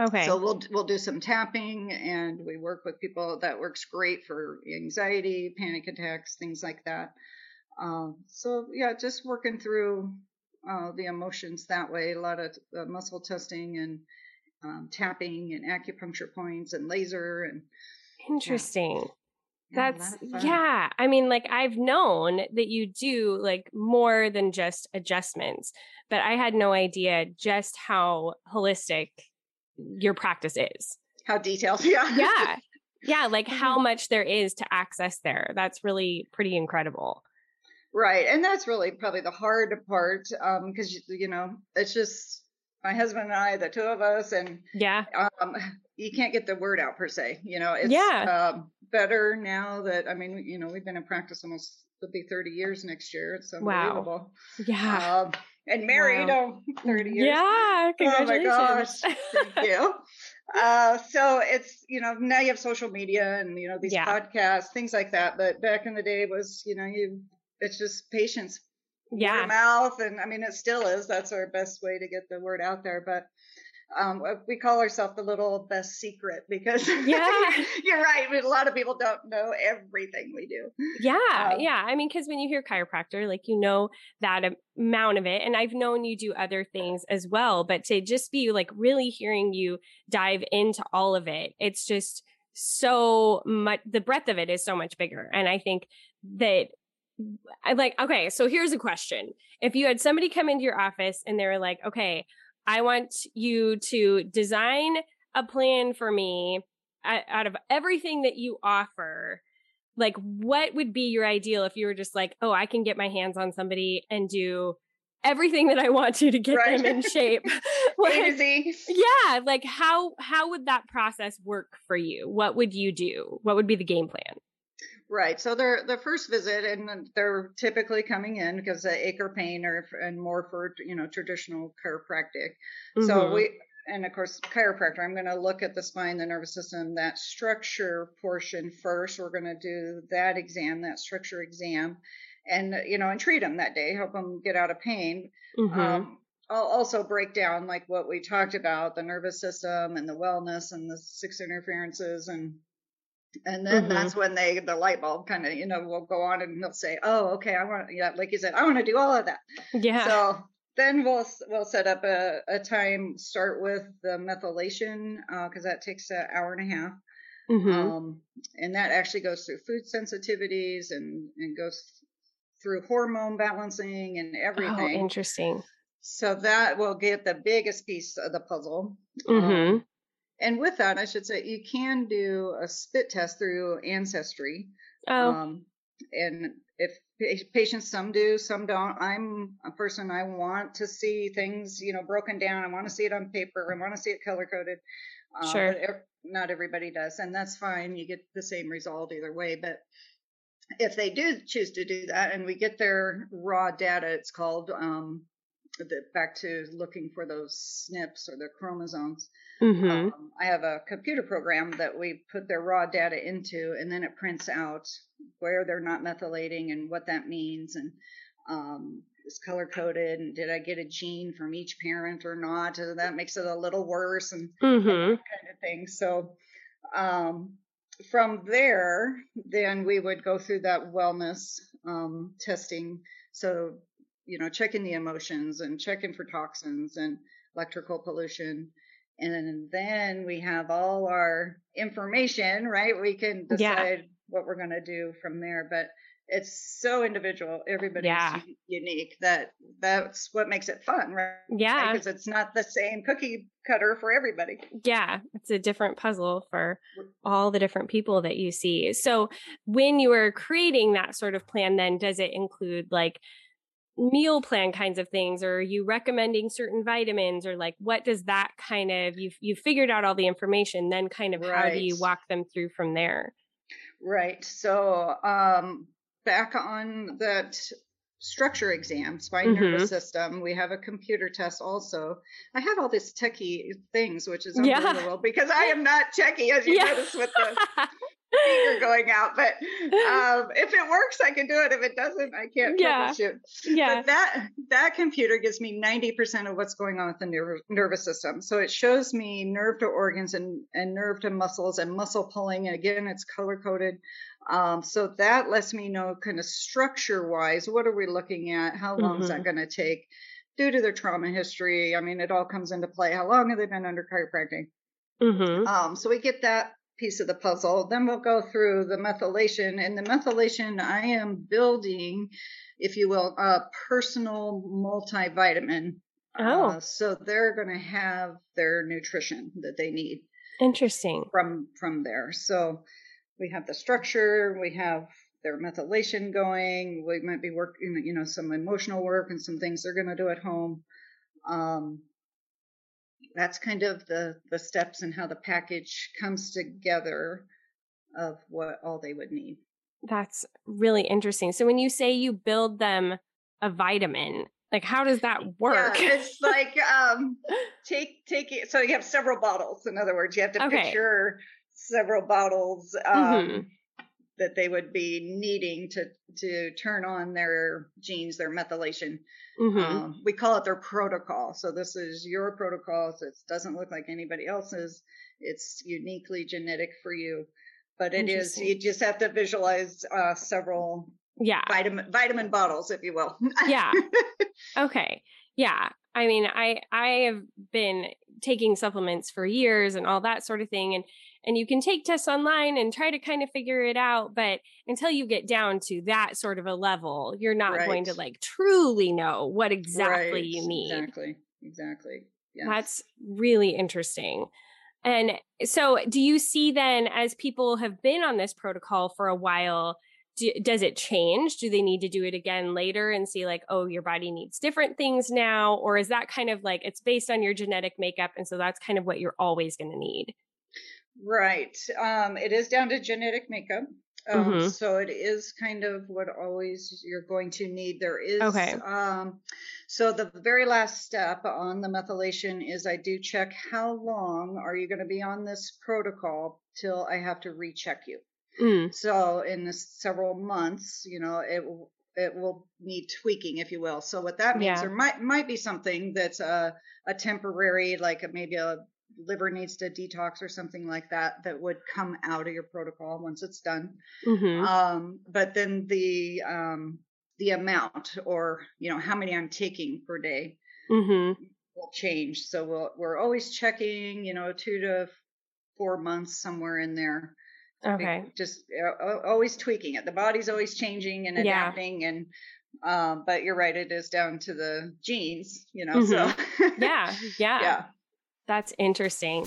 Okay. So we'll we'll do some tapping, and we work with people. That works great for anxiety, panic attacks, things like that. Um, so yeah, just working through uh, the emotions that way. A lot of uh, muscle testing and um, tapping and acupuncture points and laser and interesting. Yeah, That's yeah. I mean, like I've known that you do like more than just adjustments, but I had no idea just how holistic your practice is. How detailed, yeah. Yeah. Yeah, like how much there is to access there. That's really pretty incredible. Right. And that's really probably the hard part Um, because, um, you know, it's just my husband and I, the two of us, and yeah, um, you can't get the word out per se. You know, it's yeah. um, better now that, I mean, you know, we've been in practice almost, it'll be 30 years next year. It's unbelievable. Wow. Yeah. Um, and married wow. oh, 30 years. Yeah. Congratulations. Oh my gosh. Thank you. Uh, so it's, you know, now you have social media and, you know, these Yeah. podcasts, things like that. But back in the day it was, you know, you, it's just patience, Yeah. mouth. And I mean, it still is. That's our best way to get the word out there. But, um, we call ourselves the little best secret because Yeah. you're right. A lot of people don't know everything we do. Yeah, Um, yeah. I mean, because when you hear chiropractor, like you know that amount of it, and I've known you do other things as well. But to just be like really hearing you dive into all of it, it's just so much. The breadth of it is so much bigger, and I think that I like. Okay, so here's a question: If you had somebody come into your office and they were like, "Okay, I want you to design a plan for me." Out of everything that you offer, like what would be your ideal if you were just like oh i can get my hands on somebody and do everything that i want to to get Right. them in shape like, yeah like how how would that process work for you what would you do what would be the game plan Right. So they're the first visit, and they're typically coming in because the acre pain or and more for you know traditional chiropractic. So Mhm. we and of course chiropractor. I'm going to look at the spine, the nervous system, that structure portion first. We're going to do that exam, that structure exam, and you know, and treat them that day, help them get out of pain. Mhm. Um, I'll also break down like what we talked about, the nervous system and the wellness and the six interferences and and then Mhm. that's when they the light bulb kind of you know will go on and they'll say, oh okay, I want yeah like you said, I want to do all of that. yeah So then we'll we'll set up a, a time start with the methylation because that takes an hour and a half. Mhm. Um, and that actually goes through food sensitivities and, and goes through hormone balancing and oh everything. interesting So that will get the biggest piece of the puzzle. Mhm. Um, and with that, I should say you can do a spit test through Ancestry. oh Um, and if patients, some do, some don't. I'm a person I want to see things, you know, broken down. I want to see it on paper. I want to see it color coded. Uh, Sure. But ev- not everybody does, and that's fine. You get the same result either way. But if they do choose to do that, and we get their raw data, it's called um, the, back to looking for those SNPs or the chromosomes. Mhm. Um, I have a computer program that we put their raw data into, and then it prints out where they're not methylating and what that means, and um, it's color coded. And did I get a gene from each parent or not? And that makes it a little worse, and Mhm. kind of thing. So um, from there, then we would go through that wellness um, testing. So, you know, checking the emotions and checking for toxins and electrical pollution. And then we have all our information, right? We can Yeah. decide what we're going to do from there. But it's so individual. Everybody's Yeah. unique that that's what makes it fun, right? yeah Because it's not the same cookie cutter for everybody. Yeah, it's a different puzzle for all the different people that you see. So, when you are creating that sort of plan, then does it include like meal plan kinds of things, or are you recommending certain vitamins, or like what does that kind of you've you figured out all the information? Then, kind of how do you walk them through from there? Right. So um, back on that structure exam, spine mm-hmm. nervous system. We have a computer test also. I have all these techie things, which is unbelievable yeah. because I am not techie, as you yeah. notice with the finger going out. But um, if it works, I can do it. If it doesn't, I can't yeah. troubleshoot. Yeah. But that that computer gives me 90% of what's going on with the nerv- nervous system. So it shows me nerve to organs and, and nerve to muscles and muscle pulling. And again, it's color coded. Um, so that lets me know kind of structure wise, what are we looking at? How long mm-hmm. is that mm-hmm. going to take? Due to their trauma history, I mean, it all comes into play. How long have they been under chiropractic? Mm-hmm. Um, so we get that piece of the puzzle. Then we'll go through the methylation. And the methylation, I am building, if you will, a personal multivitamin. Oh. Uh, so they're going to have their nutrition that they need. Interesting. From from there. So we have the structure, we have their methylation going, we might be working, you know, some emotional work and some things they're going to do at home. Um, that's kind of the the steps and how the package comes together of what all they would need. That's really interesting. So when you say you build them a vitamin, like how does that work? Yeah, it's like um take take it so you have several bottles. In other words, you have to okay. picture several bottles um, mm-hmm. That they would be needing to to turn on their genes, their methylation. Mm-hmm. Um, we call it their protocol. So this is your protocol. So it doesn't look like anybody else's. It's uniquely genetic for you, but it is. You just have to visualize uh, several yeah vitamin vitamin bottles, if you will. yeah. Okay. Yeah. I mean, I I have been taking supplements for years and all that sort of thing, and and you can take tests online and try to kind of figure it out but until you get down to that sort of a level you're not right. going to like truly know what exactly right. you need exactly exactly yes. that's really interesting and so do you see then as people have been on this protocol for a while do, does it change do they need to do it again later and see like oh your body needs different things now or is that kind of like it's based on your genetic makeup and so that's kind of what you're always going to need Right. Um, it is down to genetic makeup. Um, mm-hmm. So it is kind of what always you're going to need. There is. Okay. Um, so the very last step on the methylation is I do check how long are you going to be on this protocol till I have to recheck you. Mm. So in several months, you know, it will it will need tweaking, if you will. So what that means, yeah. there might might be something that's a a temporary, like a, maybe a liver needs to detox or something like that that would come out of your protocol once it's done. Mm-hmm. um, but then the um, the amount or you know how many i'm taking per day mm-hmm. will change. So we'll, we're always checking you know two to four months somewhere in there. Okay. just uh, always tweaking it. The body's always changing and adapting yeah. and um, but you're right it is down to the genes you know mm-hmm. so yeah. Yeah. Yeah that's interesting.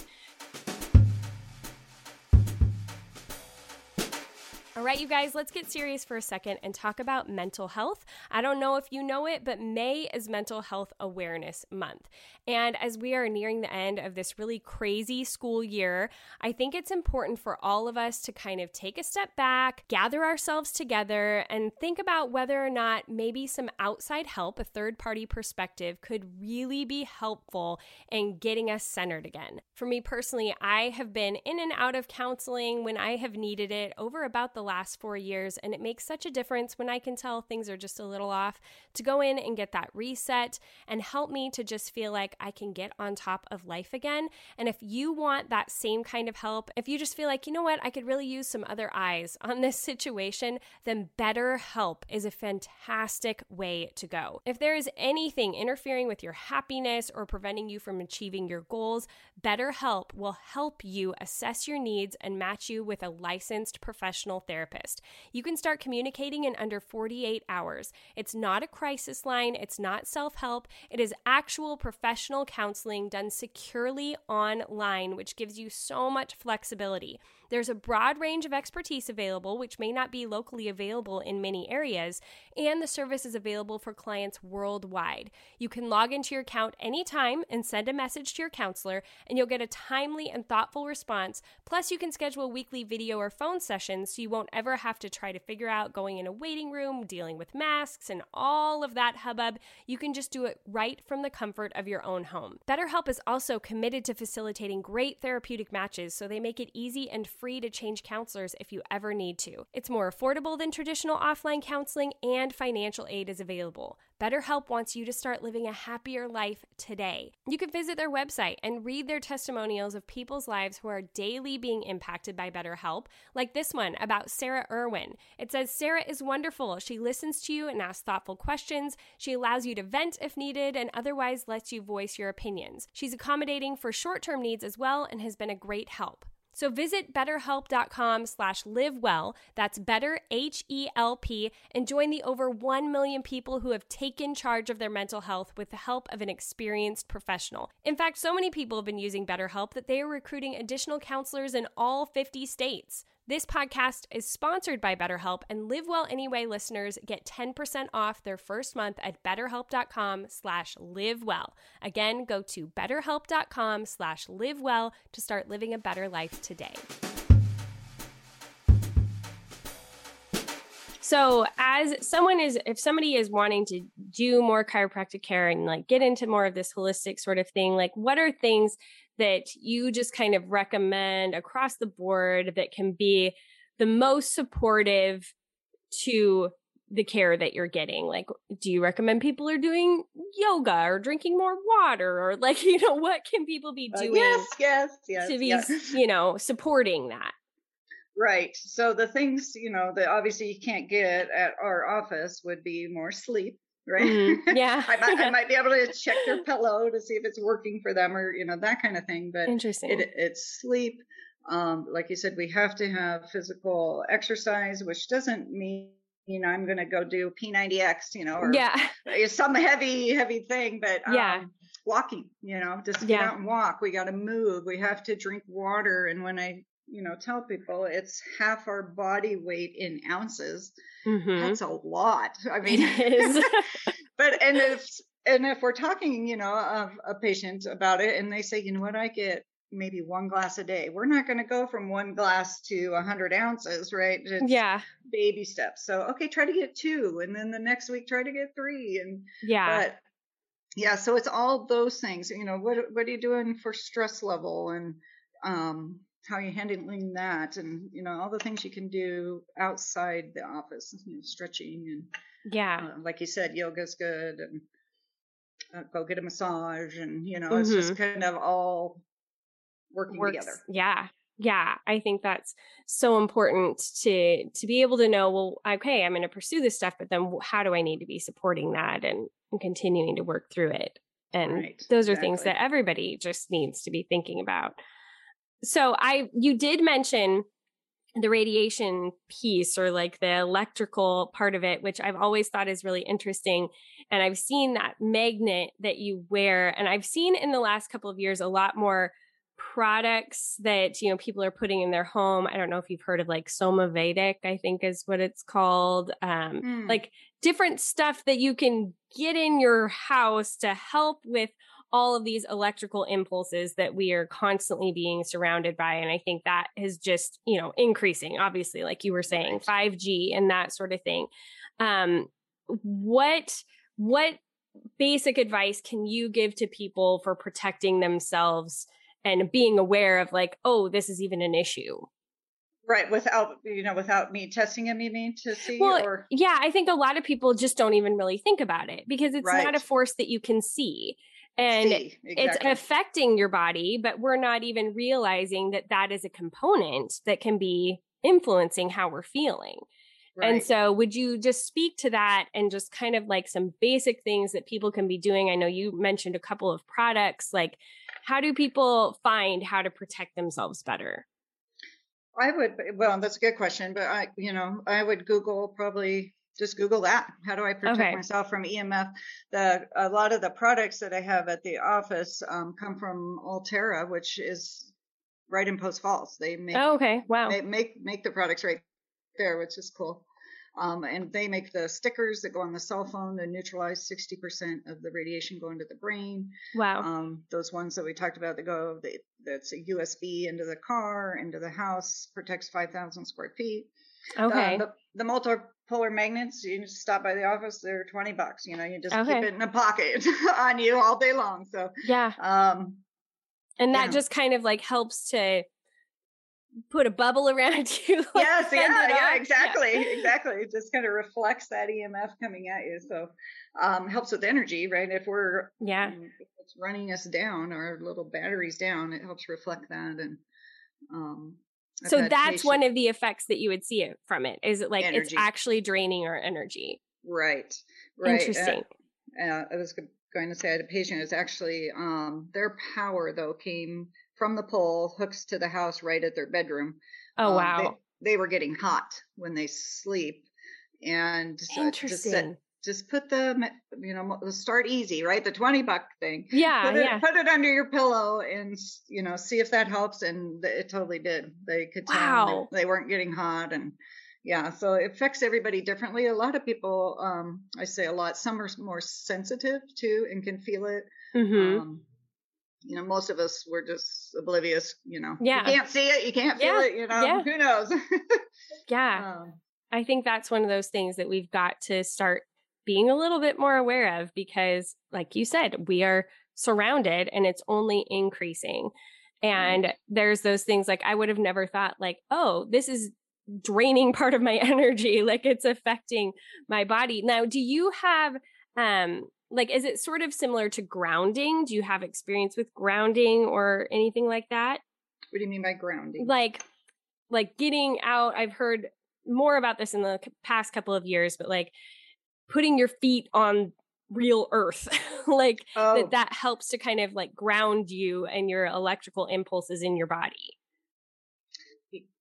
All right, you guys, let's get serious for a second and talk about mental health. I don't know if you know it, but May is Mental Health Awareness Month. And as we are nearing the end of this really crazy school year, I think it's important for all of us to kind of take a step back, gather ourselves together, and think about whether or not maybe some outside help, a third party perspective, could really be helpful in getting us centered again. For me personally, I have been in and out of counseling when I have needed it over about the last four years, and it makes such a difference when I can tell things are just a little off to go in and get that reset and help me to just feel like I can get on top of life again. And if you want that same kind of help, if you just feel like, you know what, I could really use some other eyes on this situation, then BetterHelp is a fantastic way to go. If there is anything interfering with your happiness or preventing you from achieving your goals, BetterHelp will help you assess your needs and match you with a licensed professional therapist. You can start communicating in under 48 hours. It's not a crisis line, it's not self help, it is actual professional counseling done securely online, which gives you so much flexibility. There's a broad range of expertise available, which may not be locally available in many areas, and the service is available for clients worldwide. You can log into your account anytime and send a message to your counselor, and you'll get a timely and thoughtful response. Plus, you can schedule weekly video or phone sessions so you won't ever have to try to figure out going in a waiting room, dealing with masks, and all of that hubbub. You can just do it right from the comfort of your own home. BetterHelp is also committed to facilitating great therapeutic matches, so they make it easy and to change counselors if you ever need to. It's more affordable than traditional offline counseling, and financial aid is available. BetterHelp wants you to start living a happier life today. You can visit their website and read their testimonials of people's lives who are daily being impacted by BetterHelp, like this one about Sarah Irwin. It says Sarah is wonderful. She listens to you and asks thoughtful questions. She allows you to vent if needed and otherwise lets you voice your opinions. She's accommodating for short-term needs as well and has been a great help. So visit betterhelp.com slash livewell, that's better H-E-L-P, and join the over 1 million people who have taken charge of their mental health with the help of an experienced professional. In fact, so many people have been using BetterHelp that they are recruiting additional counselors in all 50 states. This podcast is sponsored by BetterHelp, and Live Well Anyway listeners get 10% off their first month at betterhelp.com slash livewell. Again, go to betterhelp.com slash livewell to start living a better life today. So, as someone is, if somebody is wanting to do more chiropractic care and like get into more of this holistic sort of thing, like what are things that you just kind of recommend across the board that can be the most supportive to the care that you're getting like do you recommend people are doing yoga or drinking more water or like you know what can people be doing uh, yes yes yes to be yes. you know supporting that right so the things you know that obviously you can't get at our office would be more sleep right? Mm-hmm. Yeah. I, might, I might be able to check their pillow to see if it's working for them or, you know, that kind of thing. But interesting. It, it's sleep. Um, like you said, we have to have physical exercise, which doesn't mean you know, I'm going to go do P90X, you know, or yeah. some heavy, heavy thing, but um, yeah. walking, you know, just get yeah. out and walk. We got to move. We have to drink water. And when I, you know, tell people it's half our body weight in ounces, Mm-hmm. That's a lot. I mean, but and if and if we're talking, you know, of a patient about it, and they say, you know what, I get maybe one glass a day. We're not going to go from one glass to a hundred ounces, right? It's yeah, baby steps. So okay, try to get two, and then the next week try to get three, and yeah, but yeah, so it's all those things. You know, what what are you doing for stress level and um how you're handling that and you know all the things you can do outside the office you know, stretching and yeah uh, like you said yoga's good and uh, go get a massage and you know mm-hmm. it's just mm-hmm. kind of all working Works. together yeah yeah i think that's so important to to be able to know well okay i'm going to pursue this stuff but then how do i need to be supporting that and, and continuing to work through it and right. those are exactly. things that everybody just needs to be thinking about so I you did mention the radiation piece or like the electrical part of it, which I've always thought is really interesting. And I've seen that magnet that you wear, and I've seen in the last couple of years a lot more products that you know people are putting in their home. I don't know if you've heard of like Somavedic, I think is what it's called. Um, mm. Like different stuff that you can get in your house to help with all of these electrical impulses that we are constantly being surrounded by. And I think that is just, you know, increasing, obviously, like you were saying, 5G and that sort of thing. Um, what, what basic advice can you give to people for protecting themselves and being aware of like, oh, this is even an issue? Right, without you know, without me testing them, you mean to see? Well, or? yeah, I think a lot of people just don't even really think about it because it's right. not a force that you can see and exactly. it's affecting your body but we're not even realizing that that is a component that can be influencing how we're feeling right. and so would you just speak to that and just kind of like some basic things that people can be doing i know you mentioned a couple of products like how do people find how to protect themselves better I would, well, that's a good question, but I, you know, I would Google probably just Google that. How do I protect okay. myself from EMF? The a lot of the products that I have at the office um, come from Aulterra, which is right in Post Falls. They make oh, okay, wow, they make make the products right there, which is cool. Um, and they make the stickers that go on the cell phone to neutralize 60% of the radiation going to the brain. Wow. Um, those ones that we talked about that go, they, that's a USB into the car, into the house, protects 5,000 square feet. Okay. the, the multipolar magnets, you just stop by the office, they're 20 bucks. You know, you just Okay. keep it in a pocket on you all day long. So, yeah. um, And that yeah. just kind of like helps to put a bubble around you. like, yes, fend yeah, it yeah, exactly, exactly. It just kind of reflects that EMF coming at you. So, um, helps with energy, right? If we're Yeah. if it's running us down, our little batteries down, it helps reflect that. And um, So that's one of the effects that you would see it from it. Is it like it's actually draining our energy? right, right. uh, Interesting. uh, I was going to say I had a patient who's actually um, their power though came from the pole, hooks to the house right at their bedroom. oh Um, wow. They, they were getting hot when they sleep, and said- Interesting. Just put the you know start easy, right? The twenty buck thing. Yeah, put it, yeah. put it under your pillow and you know see if that helps, and it totally did. They could tell Wow. that they weren't getting hot, and yeah, so it affects everybody differently. A lot of people, um, I say a lot, some are more sensitive to and can feel it. mm-hmm. Um, you know, most of us were just oblivious. You know, Yeah. you can't see it, you can't feel Yeah, it. You know, yeah. who knows? yeah. um, I think that's one of those things that we've got to start being a little bit more aware of because, like you said, we are surrounded and it's only increasing. And there's those things like I would have never thought, like, oh, this is draining part of my energy, like it's affecting my body. Now, do you have, um, like, is it sort of similar to grounding? Do you have experience with grounding or anything like that? what do you mean by grounding? like like getting out i've heard more about this in the past couple of years but like putting your feet on real earth like oh, that that helps to kind of like ground you and your electrical impulses in your body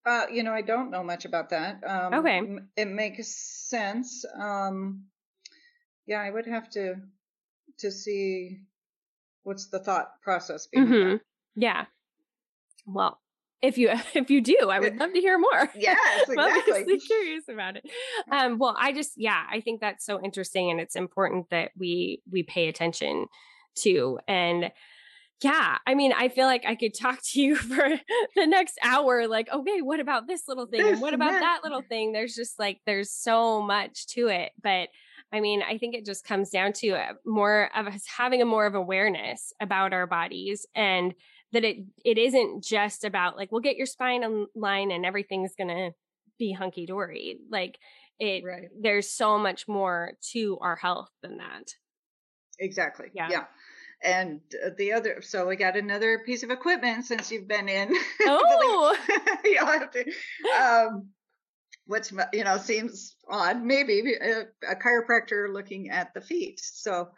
Uh, you know, I don't know much about that. Um, Okay. It makes sense. Um, yeah, I would have to to see what's the thought process behind hmm yeah well if you if you do i would love to hear more. Yes, I'm obviously curious about it. Um, well, I just, yeah, I think that's so interesting, and it's important that we we pay attention to. And yeah, I mean, I feel like I could talk to you for the next hour. Like, okay, what about this little thing, and what about that. that little thing? There's just like there's so much to it, but. I mean, I think it just comes down to uh, more of us having a more of awareness about our bodies and that it it isn't just about like we'll get your spine in line and everything's gonna be hunky dory. Like it, Right. there's so much more to our health than that. Exactly. Yeah. Yeah. And uh, the other, so we got another piece of equipment since you've been in. Oh, You'll have to. Um, which you know seems odd, maybe a, a chiropractor looking at the feet. So,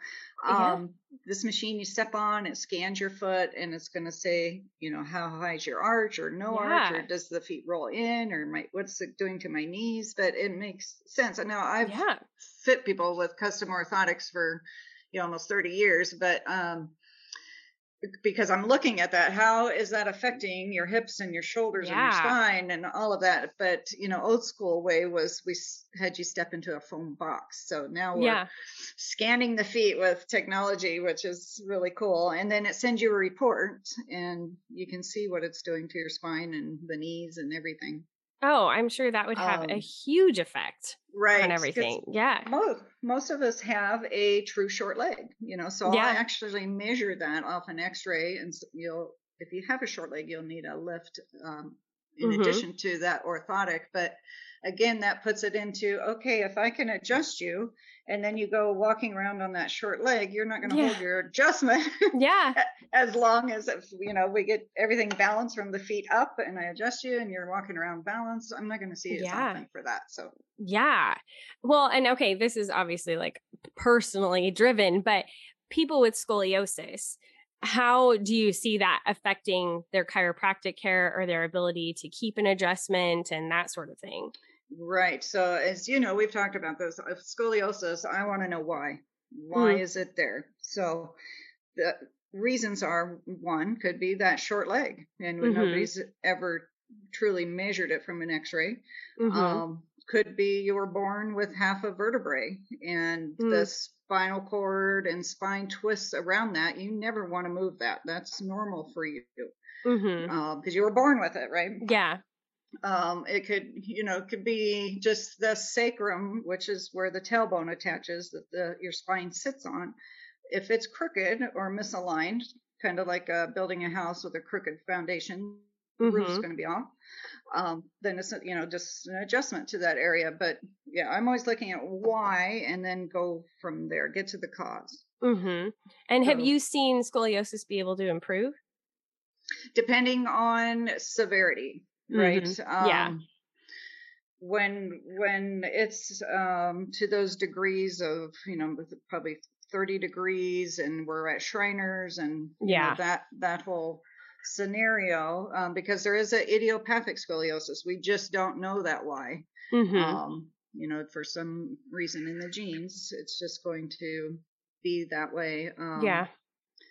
Yeah. um, this machine you step on, it scans your foot, and it's going to say, you know, how high is your arch or no arch, or does the feet roll in, or my, what's it doing to my knees? But it makes sense. And now I've yeah, fit people with custom orthotics for you know almost 30 years but um because i'm looking at that how is that affecting your hips and your shoulders and your spine and all of that? But you know old school way was we had you step into a foam box. So now we're yeah, scanning the feet with technology which is really cool. And then it sends you a report and you can see what it's doing to your spine and the knees and everything Oh, I'm sure that would have a Um, huge effect right on everything. Yeah. most most of us have a true short leg you know so Yeah. i actually measure that off an x-ray and you'll if you have a short leg you'll need a lift um, in Mhm. addition to that orthotic but again that puts it into okay if i can adjust you and then you go walking around on that short leg you're not going to Yeah. hold your adjustment Yeah. as long as if you know we get everything balanced from the feet up and i adjust you and you're walking around balanced i'm not going to see you Yeah. something for that so Yeah. Well, and okay, this is obviously like personally driven, but people with scoliosis, how do you see that affecting their chiropractic care or their ability to keep an adjustment and that sort of thing? Right. So, as you know, we've talked about this uh, scoliosis. I want to know why. Why Mm. is it there? So, the reasons are one could be that short leg, and mm-hmm. nobody's ever truly measured it from an X-ray. Mm-hmm. Um, could be you were born with half a vertebrae, and mm. the spinal cord and spine twists around that. You never want to move that. That's normal for you because mm-hmm. uh, you were born with it, right? Yeah. Um, it could, you know, it could be just the sacrum, which is where the tailbone attaches that the, your spine sits on. If it's crooked or misaligned, kind of like uh, building a house with a crooked foundation, mm-hmm. roof's going to be off. Um, then it's you know just an adjustment to that area. But yeah, I'm always looking at why and then go from there, get to the because mm-hmm. And so, have you seen scoliosis be able to improve? Depending on severity, right? Mm-hmm. Um, yeah. When when it's um, to those degrees of you know probably 30 degrees and we're at Shriners and yeah know, that that whole scenario um, because there is an idiopathic scoliosis. We just don't know that why. Mm-hmm. Um, you know, for some reason in the genes, it's just going to be that way. Um, yeah.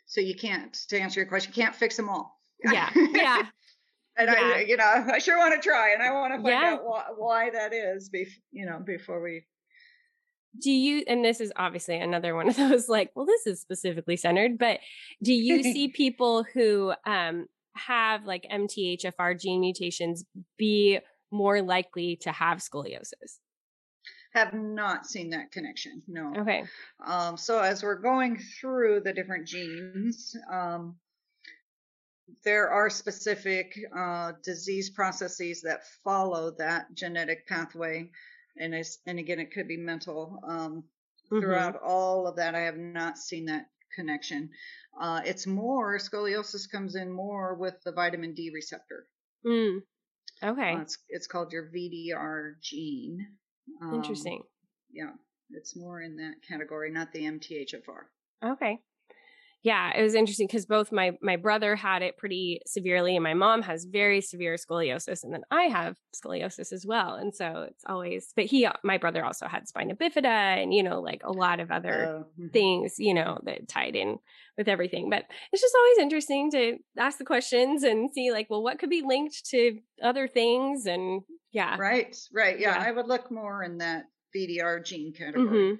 So you can't, to answer your question, you can't fix them all. Yeah. Yeah. and yeah. I, you know, I sure want to try, and I want to find yeah. out why, why that is. Bef- you know, before we do you and this is obviously another one of those like well this is specifically centered but do you see people who um have like mthfr gene mutations be more likely to have scoliosis? Have not seen that connection no. Okay. Um so as we're going through the different genes um there are specific uh, disease processes that follow that genetic pathway and I, and again, it could be mental. Um, mm-hmm. Throughout all of that, I have not seen that connection. Uh, it's more scoliosis comes in more with the vitamin D receptor. Mm. Okay. Uh, it's it's called your VDR gene. Um, Interesting. Yeah, it's more in that category, not the MTHFR. Okay yeah, it was interesting because both my my brother had it pretty severely, and my mom has very severe scoliosis, and then I have scoliosis as well. And so it's always, but he, my brother, also had spina bifida, and you know, like a lot of other oh, mm-hmm. things, you know, that tied in with everything. But it's just always interesting to ask the questions and see, like, well, what could be linked to other things, and yeah, right, right, yeah, yeah. I would look more in that VDR gene category. Mm-hmm.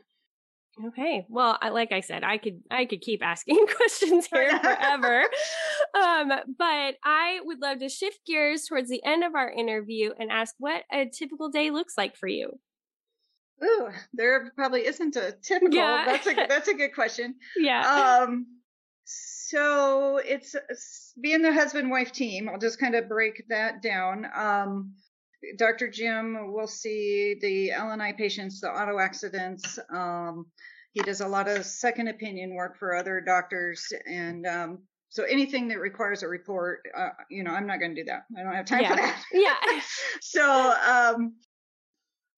Okay. Well, I, like I said, I could I could keep asking questions here forever. um, but I would love to shift gears towards the end of our interview and ask what a typical day looks like for you. Ooh, there probably isn't a typical. Yeah. That's a that's a good question. Yeah. Um so it's, it's being the husband wife team. I'll just kind of break that down. Um Dr. Jim will see the LNI patients, the auto accidents. Um, he does a lot of second opinion work for other doctors. And um, so anything that requires a report, uh, you know, I'm not going to do that. I don't have time yeah. for that. Yeah. so, um,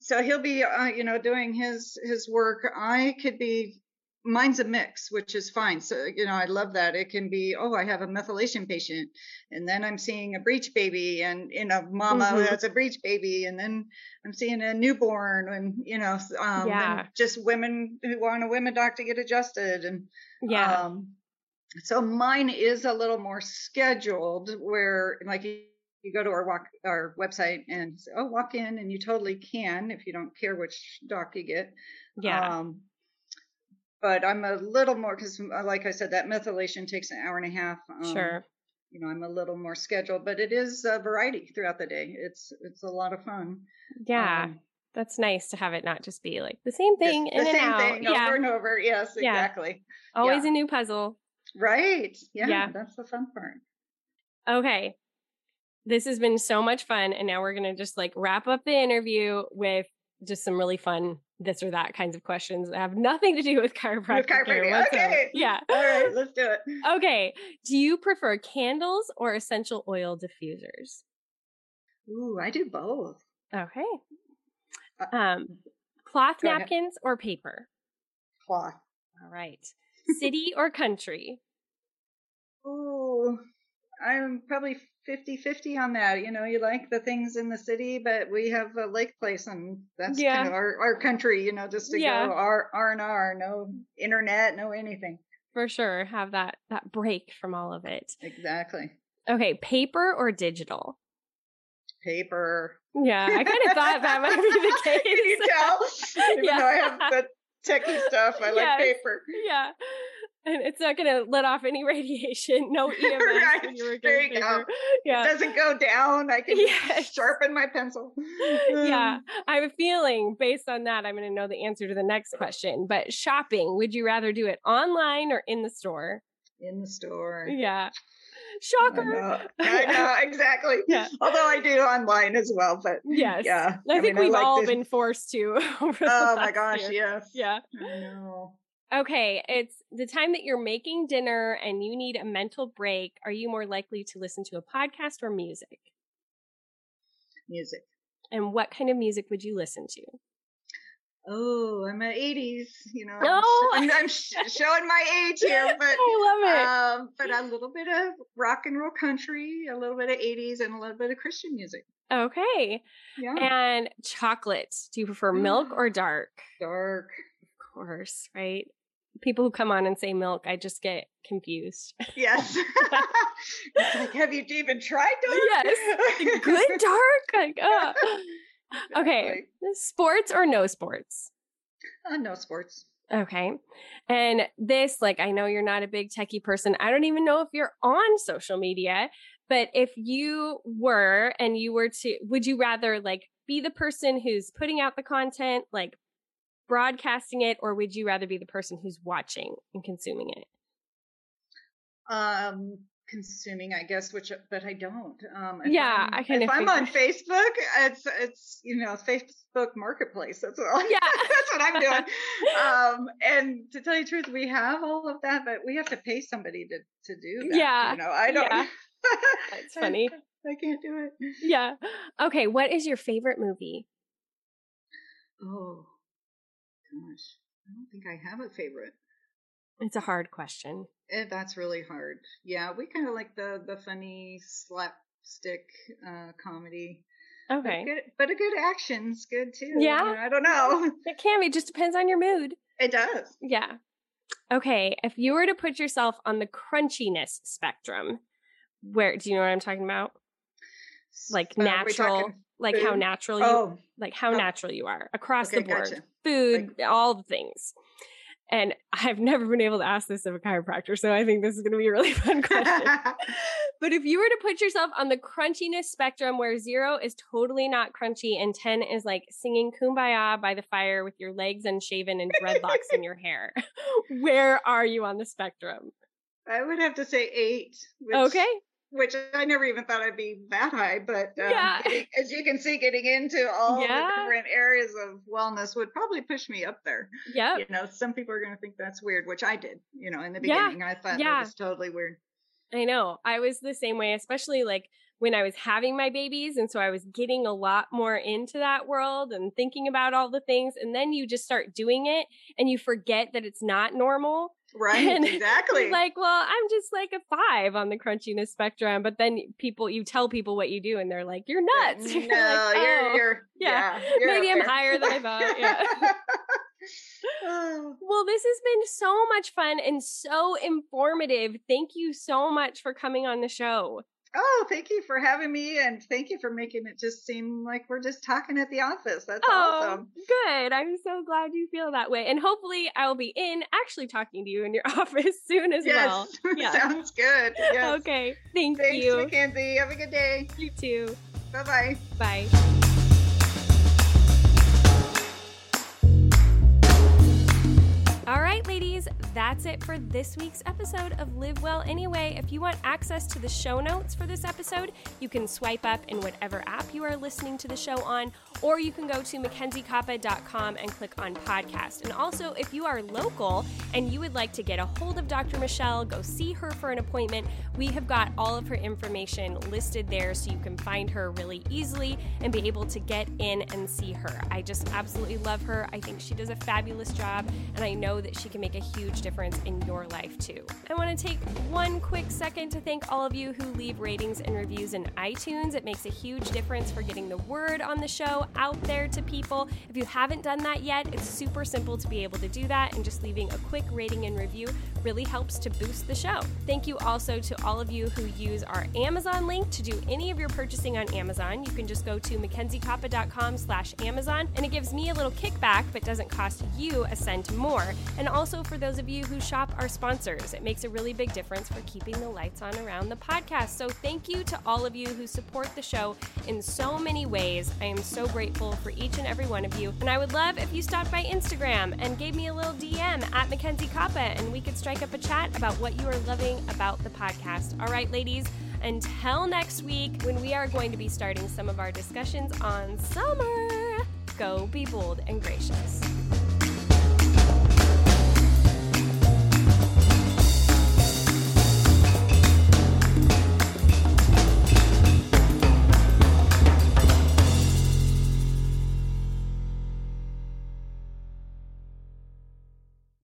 so he'll be, uh, you know, doing his his work. I could be mine's a mix, which is fine. So, you know, I love that. It can be, oh, I have a methylation patient, and then I'm seeing a breech baby, and, you know, mama mm-hmm. that's a breech baby, and then I'm seeing a newborn, and, you know, um, yeah. just women who want a women doc to get adjusted. And, yeah. Um, so mine is a little more scheduled where, like, you go to our walk our website and say, oh walk in and you totally can if you don't care which doc you get yeah um, but I'm a little more because, uh, like I said, that methylation takes an hour and a half. Um, sure. You know, I'm a little more scheduled, but it is a variety throughout the day. It's it's a lot of fun. Yeah. Um, that's nice to have it not just be like the same thing the, in the and same out. thing yeah. over and over. Yes, yeah. exactly. Always yeah. a new puzzle. Right. Yeah, yeah. That's the fun part. Okay. This has been so much fun. And now we're going to just like wrap up the interview with just some really fun this or that kinds of questions that have nothing to do with chiropractic. With chiropractic. Okay. Yeah. All right, let's do it. Okay. Do you prefer candles or essential oil diffusers? Ooh, I do both. Okay. Uh, um, cloth napkins or paper? Cloth. All right. City or country? Ooh, I'm probably 50 50 on that. You know, you like the things in the city, but we have a lake place and that's yeah. kind of our, our country, you know, just to yeah. go R R and R, no internet, no anything. For sure. Have that that break from all of it. Exactly. Okay, paper or digital? Paper. Yeah, I kind of thought that might be the case. Can you tell? Even yeah. though I have the techie stuff, I yes. like paper. Yeah. And it's not going to let off any radiation, no EMS. right. there you go. Yeah. It doesn't go down. I can yes. sharpen my pencil. yeah. I have a feeling based on that, I'm going to know the answer to the next question. But shopping, would you rather do it online or in the store? In the store. Yeah. Shocker. I know, I know exactly. Yeah. Although I do online as well, but yes, yeah. I, I think mean, we've like all this... been forced to. oh my gosh, year. yes. Yeah. I know. Okay, it's the time that you're making dinner and you need a mental break. Are you more likely to listen to a podcast or music? Music. And what kind of music would you listen to? Oh, I'm at 80s, you know. Oh. I'm, I'm sh- showing my age here, but I love it. Um, but a little bit of rock and roll country, a little bit of 80s, and a little bit of Christian music. Okay. Yeah. And chocolate. Do you prefer milk or dark? Dark. Of course, right? People who come on and say milk, I just get confused. Yes. like, have you even tried dark? Yes. Good dark. Like, uh. Okay. Sports or no sports? Uh, no sports. Okay. And this, like, I know you're not a big techie person. I don't even know if you're on social media, but if you were and you were to, would you rather like be the person who's putting out the content, like broadcasting it, or would you rather be the person who's watching and consuming it? Um, consuming, I guess, which but I don't. Um, yeah, I'm, I of. If I'm on Facebook, it's it's you know Facebook Marketplace. That's all. Yeah, that's what I'm doing. um, and to tell you the truth, we have all of that, but we have to pay somebody to to do that. Yeah, you know, I don't. Yeah. That's funny. I, I can't do it. Yeah. Okay. What is your favorite movie? Oh, gosh. I don't think I have a favorite. It's a hard question. Eh, that's really hard. Yeah, we kind of like the the funny slapstick uh, comedy. Okay, but, good, but a good action's good too. Yeah, I don't know. It can be. Just depends on your mood. It does. Yeah. Okay, if you were to put yourself on the crunchiness spectrum, where do you know what I'm talking about? Like uh, natural, like food? how natural you, oh. like how oh. natural you are across okay, the board, gotcha. food, like, all the things. And I've never been able to ask this of a chiropractor, so I think this is going to be a really fun question. but if you were to put yourself on the crunchiness spectrum where zero is totally not crunchy and 10 is like singing kumbaya by the fire with your legs unshaven and dreadlocks in your hair, where are you on the spectrum? I would have to say eight. Which, okay which I never even thought I'd be that high. But um, yeah. as you can see, getting into all yeah. the different areas of wellness would probably push me up there. Yeah. You know, some people are going to think that's weird, which I did, you know, in the beginning. Yeah. I thought yeah. it was totally weird. I know. I was the same way, especially like when I was having my babies. And so I was getting a lot more into that world and thinking about all the things. And then you just start doing it and you forget that it's not normal. Right, and exactly. Like, well, I'm just like a five on the crunchiness spectrum, but then people, you tell people what you do, and they're like, "You're nuts." No, you're, like, oh, you're, you're, yeah, yeah you're maybe I'm there. higher than I thought. Yeah. well, this has been so much fun and so informative. Thank you so much for coming on the show. Oh, thank you for having me and thank you for making it just seem like we're just talking at the office. That's oh, awesome. Good. I'm so glad you feel that way. And hopefully I will be in actually talking to you in your office soon as yes. well. Yeah. Sounds good. Yes. Okay. Thank Thanks, you. Mackenzie. Have a good day. You too. Bye-bye. Bye. All right, ladies, that's it for this week's episode of Live Well Anyway. If you want access to the show notes for this episode, you can swipe up in whatever app you are listening to the show on, or you can go to mackenziekoppa.com and click on podcast. And also, if you are local and you would like to get a hold of Dr. Michelle, go see her for an appointment, we have got all of her information listed there so you can find her really easily and be able to get in and see her. I just absolutely love her. I think she does a fabulous job, and I know that she can make a huge difference in your life too. I want to take one quick second to thank all of you who leave ratings and reviews in iTunes. It makes a huge difference for getting the word on the show out there to people. If you haven't done that yet, it's super simple to be able to do that and just leaving a quick rating and review really helps to boost the show. Thank you also to all of you who use our Amazon link to do any of your purchasing on Amazon. You can just go to mackenziekoppa.com slash Amazon and it gives me a little kickback but doesn't cost you a cent more. And also for those of you who shop our sponsors, it makes a really big difference for keeping the lights on around the podcast. So thank you to all of you who support the show in so many ways. I am so grateful for each and every one of you. And I would love if you stopped by Instagram and gave me a little DM at MacKenzie Koppa and we could strike up a chat about what you are loving about the podcast. All right, ladies, until next week when we are going to be starting some of our discussions on summer, go be bold and gracious.